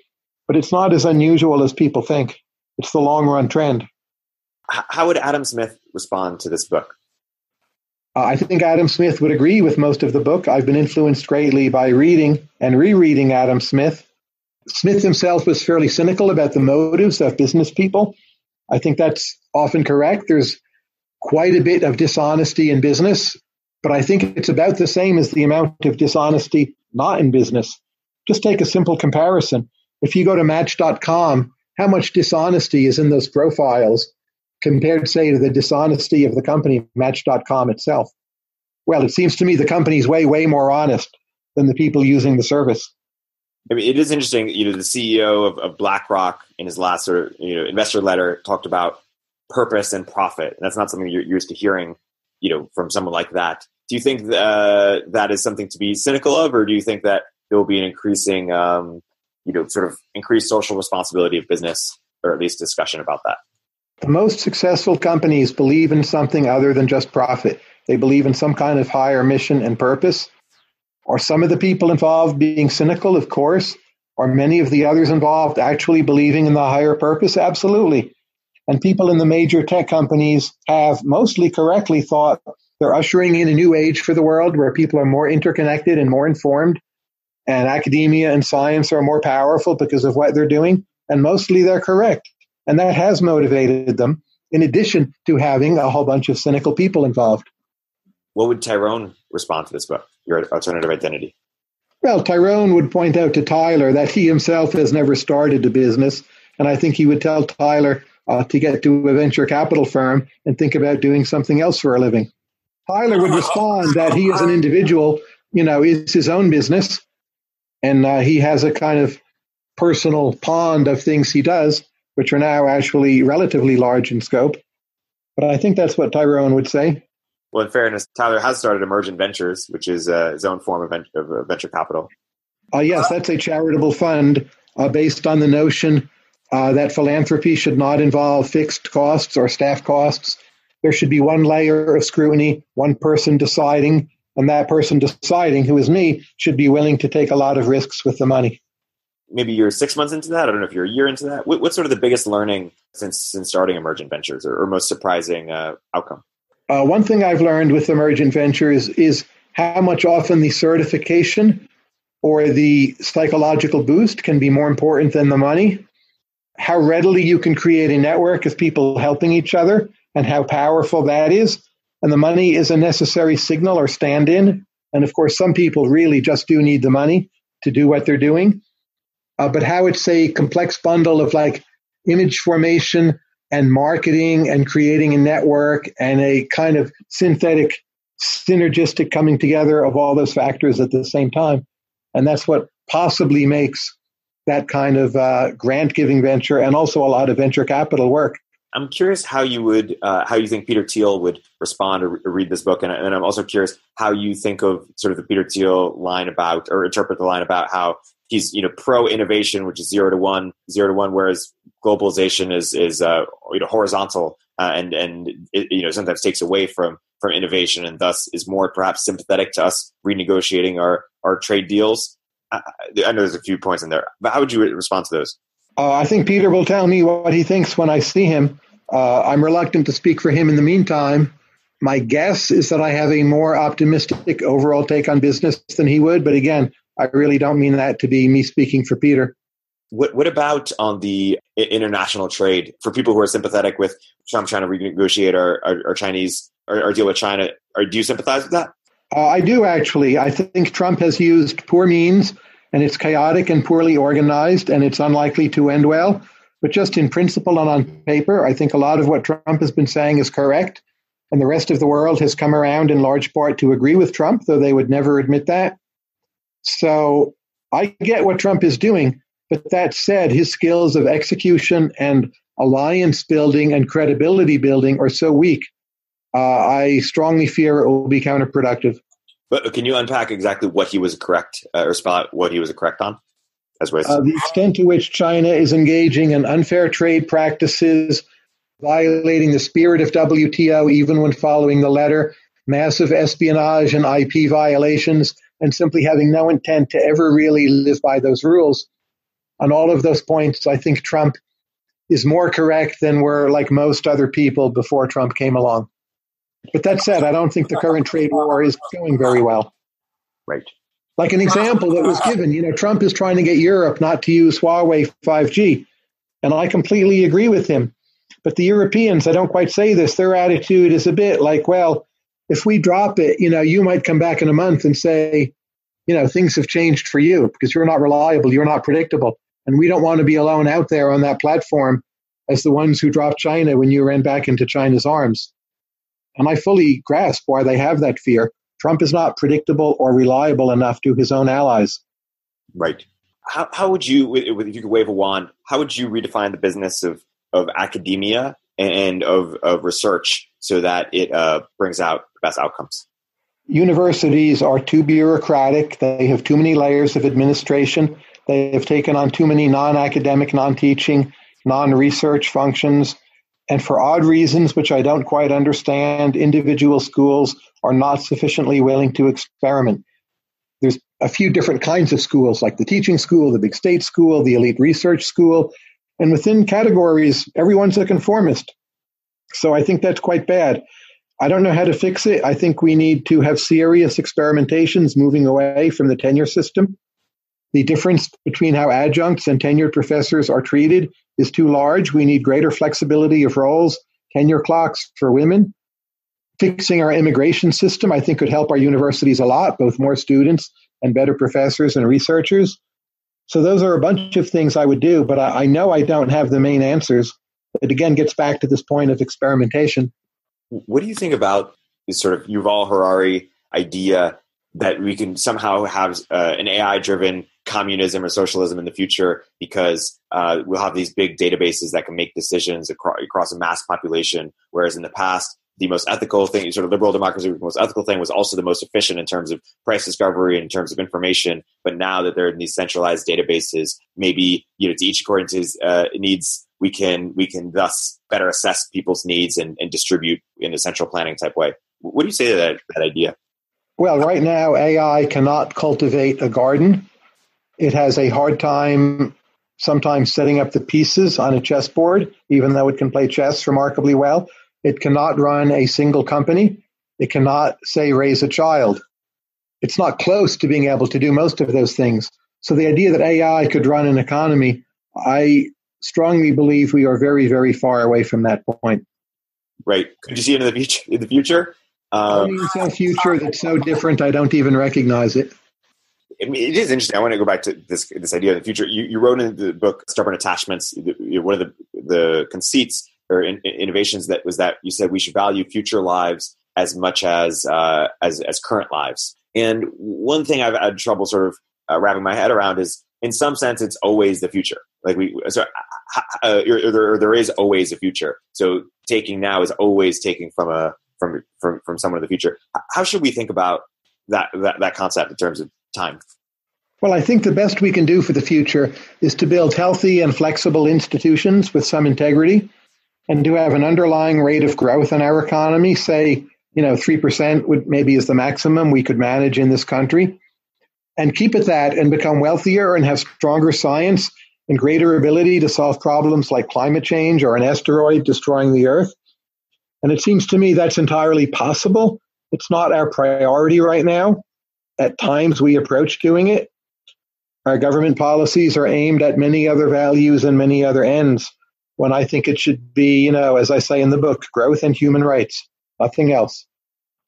B: but it's not as unusual as people think. It's the long run trend.
A: How would Adam Smith respond to this book?
B: Uh, I think Adam Smith would agree with most of the book. I've been influenced greatly by reading and rereading Adam Smith. Smith himself was fairly cynical about the motives of business people. I think that's often correct. There's quite a bit of dishonesty in business, but I think it's about the same as the amount of dishonesty not in business. Just take a simple comparison. If you go to match.com, how much dishonesty is in those profiles compared, say, to the dishonesty of the company Match.com itself? Well, it seems to me the company's way, way more honest than the people using the service.
A: I mean, it is interesting. You know, the CEO of, of BlackRock in his last sort of you know investor letter talked about purpose and profit. And that's not something you're used to hearing, you know, from someone like that. Do you think uh, that is something to be cynical of, or do you think that there will be an increasing, um, you know, sort of increased social responsibility of business, or at least discussion about that?
B: The most successful companies believe in something other than just profit. They believe in some kind of higher mission and purpose. Are some of the people involved being cynical? Of course. Are many of the others involved actually believing in the higher purpose? Absolutely. And people in the major tech companies have mostly correctly thought they're ushering in a new age for the world where people are more interconnected and more informed, and academia and science are more powerful because of what they're doing. And mostly they're correct. And that has motivated them, in addition to having a whole bunch of cynical people involved.
A: What would Tyrone respond to this book, Your Alternative Identity?
B: Well, Tyrone would point out to Tyler that he himself has never started a business. And I think he would tell Tyler uh, to get to a venture capital firm and think about doing something else for a living. Tyler would respond that he, as an individual, you know, is his own business and uh, he has a kind of personal pond of things he does which are now actually relatively large in scope. But I think that's what Tyrone would say.
A: Well, in fairness, Tyler has started Emergent Ventures, which is uh, his own form of, vent- of uh, venture capital.
B: Uh, yes, that's a charitable fund uh, based on the notion uh, that philanthropy should not involve fixed costs or staff costs. There should be one layer of scrutiny, one person deciding, and that person deciding, who is me, should be willing to take a lot of risks with the money
A: maybe you're six months into that. I don't know if you're a year into that. What, what's sort of the biggest learning since since starting Emergent Ventures, or, or most surprising uh, outcome?
B: Uh, one thing I've learned with Emergent Ventures is how much often the certification or the psychological boost can be more important than the money. How readily you can create a network of people helping each other, and how powerful that is. And the money is a necessary signal or stand in. And of course, some people really just do need the money to do what they're doing. Uh, but how it's a complex bundle of like image formation and marketing and creating a network and a kind of synthetic, synergistic coming together of all those factors at the same time. And that's what possibly makes that kind of uh, grant giving venture and also a lot of venture capital work.
A: I'm curious how you would, uh, how you think Peter Thiel would respond or, or read this book, and, and, I'm also curious how you think of sort of the Peter Thiel line about, or interpret the line about how he's you know pro innovation, which is zero to one, zero to one, whereas globalization is is uh, you know horizontal uh, and and it, you know sometimes takes away from from innovation and thus is more perhaps sympathetic to us renegotiating our our trade deals. I, I know there's a few points in there, but how would you respond to those?
B: Uh, I think Peter will tell me what he thinks when I see him. Uh, I'm reluctant to speak for him in the meantime. My guess is that I have a more optimistic overall take on business than he would, but again, I really don't mean that to be me speaking for Peter.
A: What, what about on the international trade for people who are sympathetic with Trump trying to renegotiate our, our, our Chinese our, our, deal with China? Or do you sympathize with that?
B: Uh, I do actually. I think Trump has used poor means, and it's chaotic and poorly organized, and it's unlikely to end well. But just in principle and on paper, I think a lot of what Trump has been saying is correct. And the rest of the world has come around in large part to agree with Trump, though they would never admit that. So I get what Trump is doing. But that said, his skills of execution and alliance building and credibility building are so weak. Uh, I strongly fear it will be counterproductive.
A: But can you unpack exactly what he was correct uh, or spell out what he was correct on?
B: as Uh, the extent to which China is engaging in unfair trade practices, violating the spirit of WTO, even when following the letter, massive espionage and IP violations, and simply having no intent to ever really live by those rules. On all of those points, I think Trump is more correct than were like most other people before Trump came along. But that said, I don't think the current trade war is going very well.
A: Right.
B: Like an example that was given, you know, Trump is trying to get Europe not to use Huawei 5G. And I completely agree with him. But the Europeans, I don't quite say this, their attitude is a bit like, well, if we drop it, you know, you might come back in a month and say, you know, things have changed for you because you're not reliable, you're not predictable. And we don't want to be alone out there on that platform as the ones who dropped China when you ran back into China's arms. And I fully grasp why they have that fear. Trump is not predictable or reliable enough to his own allies.
A: Right. How, how would you, if you could wave a wand, how would you redefine the business of, of academia and of, of research so that it uh, brings out the best outcomes?
B: Universities are too bureaucratic. They have too many layers of administration. They have taken on too many non academic, non teaching, non research functions. And for odd reasons, which I don't quite understand, individual schools are not sufficiently willing to experiment. There's a few different kinds of schools, like the teaching school, the big state school, the elite research school. And within categories, everyone's a conformist. So I think that's quite bad. I don't know how to fix it. I think we need to have serious experimentations moving away from the tenure system. The difference between how adjuncts and tenured professors are treated is too large. We need greater flexibility of roles, tenure clocks for women. Fixing our immigration system, I think, could help our universities a lot, both more students and better professors and researchers. So, those are a bunch of things I would do, but I, I know I don't have the main answers. It again gets back to this point of experimentation.
A: What do you think about this sort of Yuval Harari idea that we can somehow have uh, an AI driven communism or socialism in the future because uh, we'll have these big databases that can make decisions across, across a mass population. Whereas in the past, the most ethical thing, sort of liberal democracy, the most ethical thing was also the most efficient in terms of price discovery, and in terms of information. But now that they're in these centralized databases, maybe you know, to each according to his uh, needs, we can we can thus better assess people's needs and, and distribute in a central planning type way. What do you say to that, that idea?
B: Well, right now, AI cannot cultivate a garden It has a hard time sometimes setting up the pieces on a chessboard, even though it can play chess remarkably well. It cannot run a single company. It cannot, say, raise a child. It's not close to being able to do most of those things. So the idea that AI could run an economy, I strongly believe we are very, very far away from that point.
A: Right. Could you see it in the future? In the future,
B: um, some future that's so different, I don't even recognize it.
A: I mean, it is interesting. I want to go back to this this idea of the future. You, you wrote in the book "Stubborn Attachments." One of the the conceits or in, innovations that was that you said we should value future lives as much as uh, as as current lives. And one thing I've had trouble sort of uh, wrapping my head around is, in some sense, it's always the future. Like we, so uh, there, there is always a future. So taking now is always taking from a from from from someone in the future. How should we think about that that, that concept in terms of time?
B: Well, I think the best we can do for the future is to build healthy and flexible institutions with some integrity and to have an underlying rate of growth in our economy, say, you know, 3% would maybe is the maximum we could manage in this country and keep it that and become wealthier and have stronger science and greater ability to solve problems like climate change or an asteroid destroying the earth. And it seems to me that's entirely possible. It's not our priority right now. At times we approach doing it. Our government policies are aimed at many other values and many other ends. When I think it should be, you know, as I say in the book, growth and human rights, nothing else.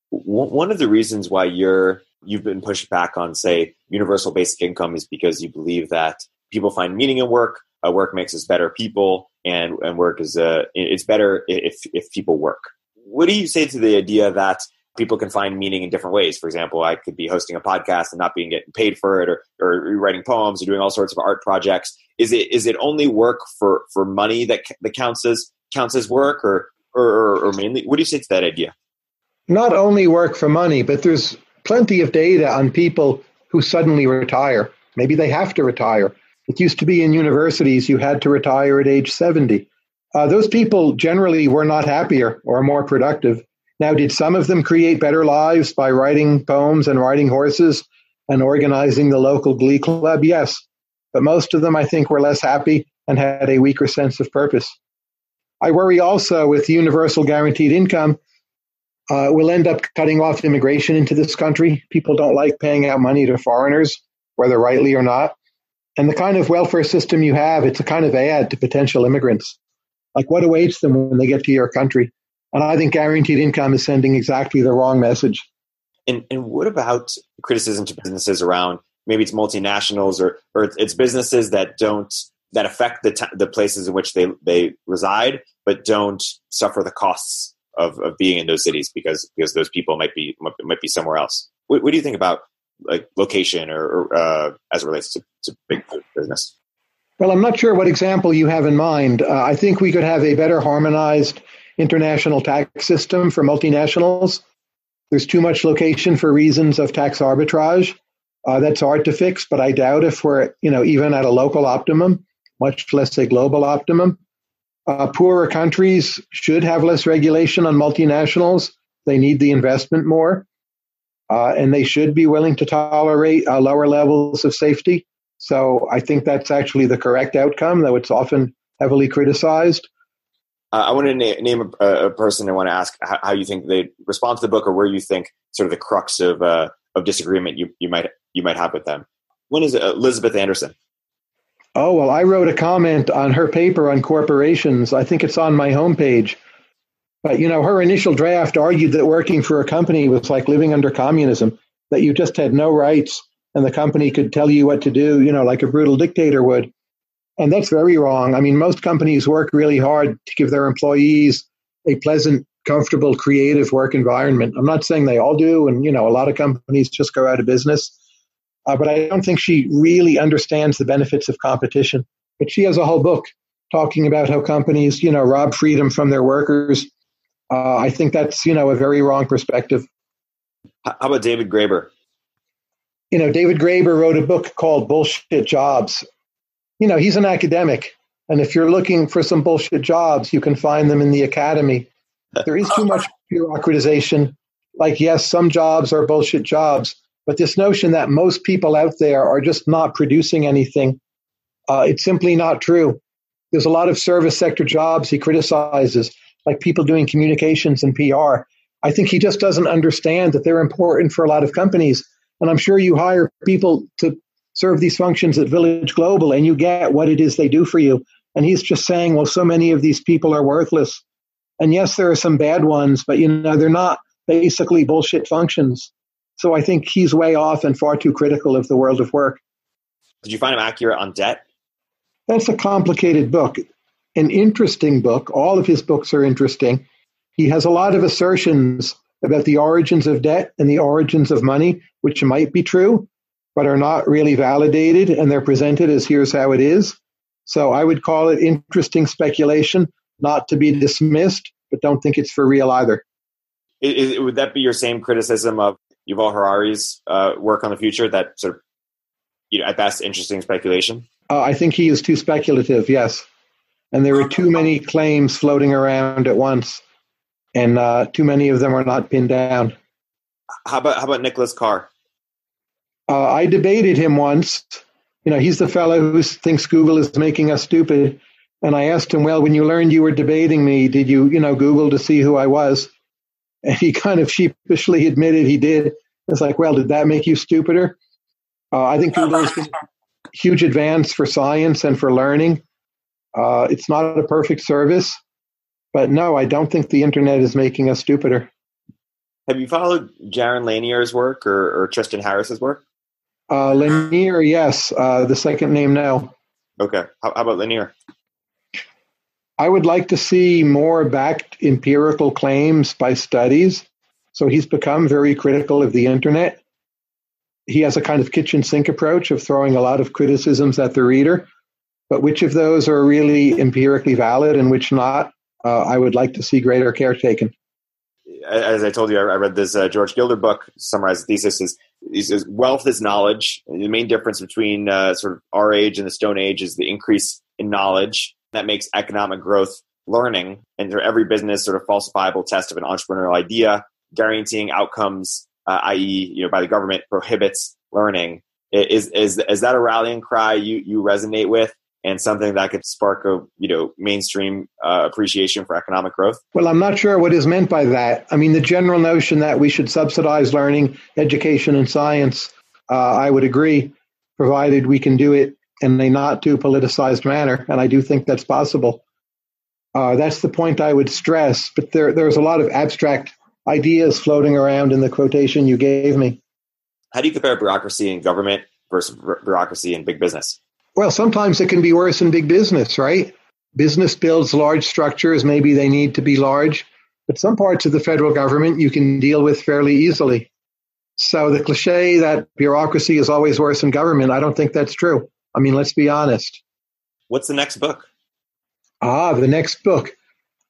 A: One of the reasons why you're you've been pushed back on, say, universal basic income is because you believe that people find meaning in work. Uh, work makes us better people, and and work is uh, it's better if if people work. What do you say to the idea that people can find meaning in different ways? For example, I could be hosting a podcast and not being getting paid for it, or or writing poems, or doing all sorts of art projects. Is it is it only work for for money that that counts as counts as work, or or, or mainly? What do you say to that idea?
B: Not only work for money, but there's plenty of data on people who suddenly retire. Maybe they have to retire. It used to be in universities you had to retire at age 70. Uh, those people generally were not happier or more productive. Now, did some of them create better lives by writing poems and riding horses and organizing the local glee club? Yes. But most of them, I think, were less happy and had a weaker sense of purpose. I worry also with universal guaranteed income, uh, we'll end up cutting off immigration into this country. People don't like paying out money to foreigners, whether rightly or not. And the kind of welfare system you have, it's a kind of ad to potential immigrants. Like what awaits them when they get to your country? And I think guaranteed income is sending exactly the wrong message.
A: And, and what about criticism to businesses around maybe it's multinationals or, or it's businesses that don't that affect the, t- the places in which they, they reside, but don't suffer the costs of, of being in those cities because because those people might be might be somewhere else. What, what do you think about like location or, or uh, as it relates to, to big business?
B: Well, I'm not sure what example you have in mind. Uh, I think we could have a better harmonized international tax system for multinationals. There's too much location for reasons of tax arbitrage. Uh, that's hard to fix, but I doubt if we're, you know, even at a local optimum, much less a global optimum. Uh, poorer countries should have less regulation on multinationals. They need the investment more uh, and they should be willing to tolerate uh, lower levels of safety. So I think that's actually the correct outcome, though it's often heavily criticized.
A: Uh, I want to na- name a, a, person. I want to ask how, how, you think they respond to the book, or where you think sort of the crux of uh, of disagreement you, you might you might have with them. When is it? Elizabeth Anderson?
B: Oh well, I wrote a comment on her paper on corporations. I think it's on my homepage. But you know, her initial draft argued that working for a company was like living under communism, that you just had no rights and the company could tell you what to do, you know, like a brutal dictator would. And that's very wrong. I mean, most companies work really hard to give their employees a pleasant, comfortable, creative work environment. I'm not saying they all do, and you know, a lot of companies just go out of business. Uh, but I don't think she really understands the benefits of competition. But she has a whole book talking about how companies, you know, rob freedom from their workers uh, I think that's you know a very wrong perspective.
A: How about David Graeber?
B: You know, David Graeber wrote a book called Bullshit Jobs. You know, he's an academic, and if you're looking for some bullshit jobs, you can find them in the academy. There is too much bureaucratization. Like, yes, some jobs are bullshit jobs, But this notion that most people out there are just not producing anything, uh, it's simply not true. There's a lot of service sector jobs he criticizes, like people doing communications and PR. I think he just doesn't understand that they're important for a lot of companies. And I'm sure you hire people to serve these functions at Village Global and you get what it is they do for you. And he's just saying, well, so many of these people are worthless. And yes, there are some bad ones, but you know, they're not basically bullshit functions. So I think he's way off and far too critical of the world of work.
A: Did you find him accurate on debt?
B: That's a complicated book, an interesting book. All of his books are interesting. He has a lot of assertions about the origins of debt and the origins of money, which might be true, but are not really validated, and they're presented as here's how it is. So I would call it interesting speculation, not to be dismissed, but don't think it's for real either.
A: Is, would that be your same criticism of Yuval Harari's uh, work on the future? That sort of, you know, at best, interesting speculation.
B: Uh, I think he is too speculative. Yes, and there are too many claims floating around at once and uh, too many of them are not pinned down.
A: How about how about Nicholas Carr?
B: Uh, I debated him once. You know, he's the fellow who thinks Google is making us stupid. And I asked him, well, when you learned you were debating me, did you, you know, Google to see who I was? And he kind of sheepishly admitted he did. It's like, well, did that make you stupider? Uh, I think Google has been a huge advance for science and for learning. Uh, it's not a perfect service, but no, I don't think the internet is making us stupider.
A: Have you followed Jaron Lanier's work or, or Tristan Harris's work?
B: Uh, Lanier, yes. Uh, the second name, no.
A: Okay. How, how about Lanier?
B: I would like to see more backed empirical claims by studies. So he's become very critical of the internet. He has a kind of kitchen sink approach of throwing a lot of criticisms at the reader. But which of those are really empirically valid and which not? uh, I would like to see greater care taken.
A: As I told you, I read this uh, George Gilder book. Summarized thesis is, he says wealth is knowledge. The main difference between uh, sort of our age and the Stone Age is the increase in knowledge that makes economic growth learning. And for every business, sort of falsifiable test of an entrepreneurial idea, guaranteeing outcomes, uh, i.e., you know, by the government prohibits learning. Is is is that a rallying cry you you resonate with? And something that could spark a you know mainstream uh, appreciation for economic growth?
B: Well, I'm not sure what is meant by that. I mean, the general notion that we should subsidize learning, education, and science, uh, I would agree, provided we can do it in a not too politicized manner, and I do think that's possible. Uh, that's the point I would stress. But there, there's a lot of abstract ideas floating around in the quotation you gave me.
A: How do you compare bureaucracy in government versus bureaucracy in big business?
B: Well, sometimes it can be worse in big business, right? Business builds large structures. Maybe they need to be large, but some parts of the federal government you can deal with fairly easily. So the cliche that bureaucracy is always worse in government, I don't think that's true. I mean, let's be honest.
A: What's the next book?
B: Ah, the next book.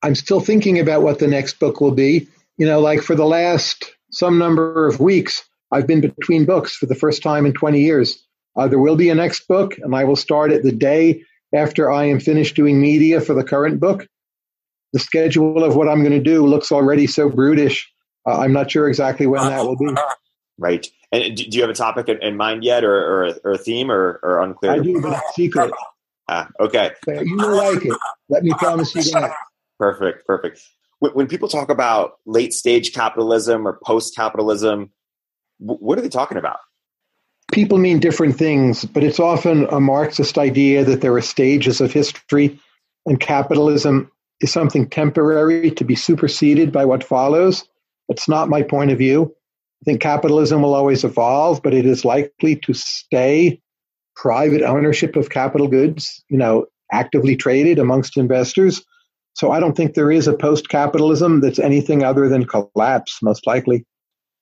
B: I'm still thinking about what the next book will be. You know, like for the last some number of weeks, I've been between books for the first time in 20 years. Uh, there will be a next book, and I will start it the day after I am finished doing media for the current book. The schedule of what I'm going to do looks already so brutish. Uh, I'm not sure exactly when that will be.
A: Right. And do you have a topic in mind yet, or, or, or a theme, or, or unclear?
B: I do, but it's secret.
A: Ah, okay.
B: You will like it. Let me promise you that.
A: Perfect. Perfect. When people talk about late stage capitalism or post capitalism, what are they talking about?
B: People mean different things, but it's often a Marxist idea that there are stages of history and capitalism is something temporary to be superseded by what follows. That's not my point of view. I think capitalism will always evolve, but it is likely to stay private ownership of capital goods, you know, actively traded amongst investors. So I don't think there is a post capitalism that's anything other than collapse, most likely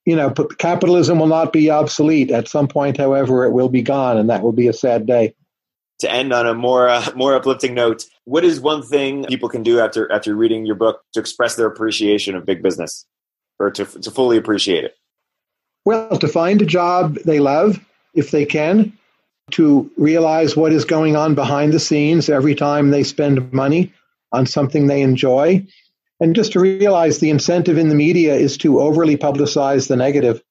B: you know, capitalism will not be obsolete. At some point, however, it will be gone, and that will be a sad day.
A: To end on a more uh, more uplifting note, what is one thing people can do after after reading your book to express their appreciation of big business, or to to fully appreciate it?
B: Well, to find a job they love, if they can, to realize what is going on behind the scenes every time they spend money on something they enjoy, and just to realize the incentive in the media is to overly publicize the negative.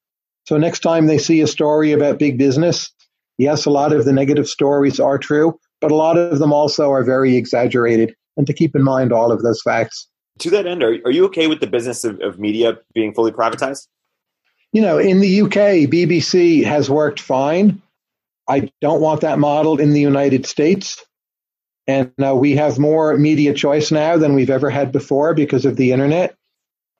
B: So next time they see a story about big business, yes, a lot of the negative stories are true, but a lot of them also are very exaggerated. And to keep in mind all of those facts.
A: To that end, are, are you okay with the business of, of media being fully privatized?
B: You know, in the UK, BBC has worked fine. I don't want that model in the United States. And uh, we have more media choice now than we've ever had before because of the internet.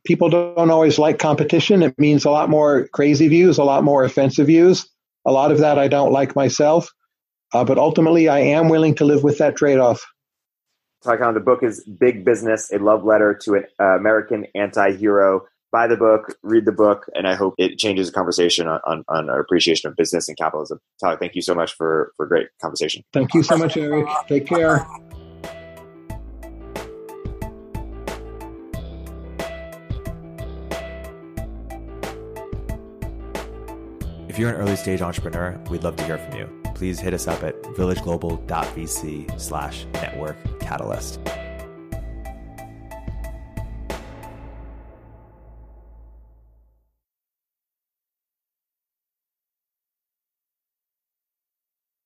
B: People don't always like competition. It means a lot more crazy views, a lot more offensive views. A lot of that I don't like myself. Uh, but ultimately, I am willing to live with that trade off.
A: Ty the book is Big Business, a love letter to an uh, American anti hero. Buy the book, read the book, and I hope it changes the conversation on, on, on, our appreciation of business and capitalism. Tyler, thank you so much for, for a great conversation.
B: Thank you so much, Erik. Take care.
C: If you're an early stage entrepreneur, we'd love to hear from you please hit us up at villageglobal.vc slash network catalyst.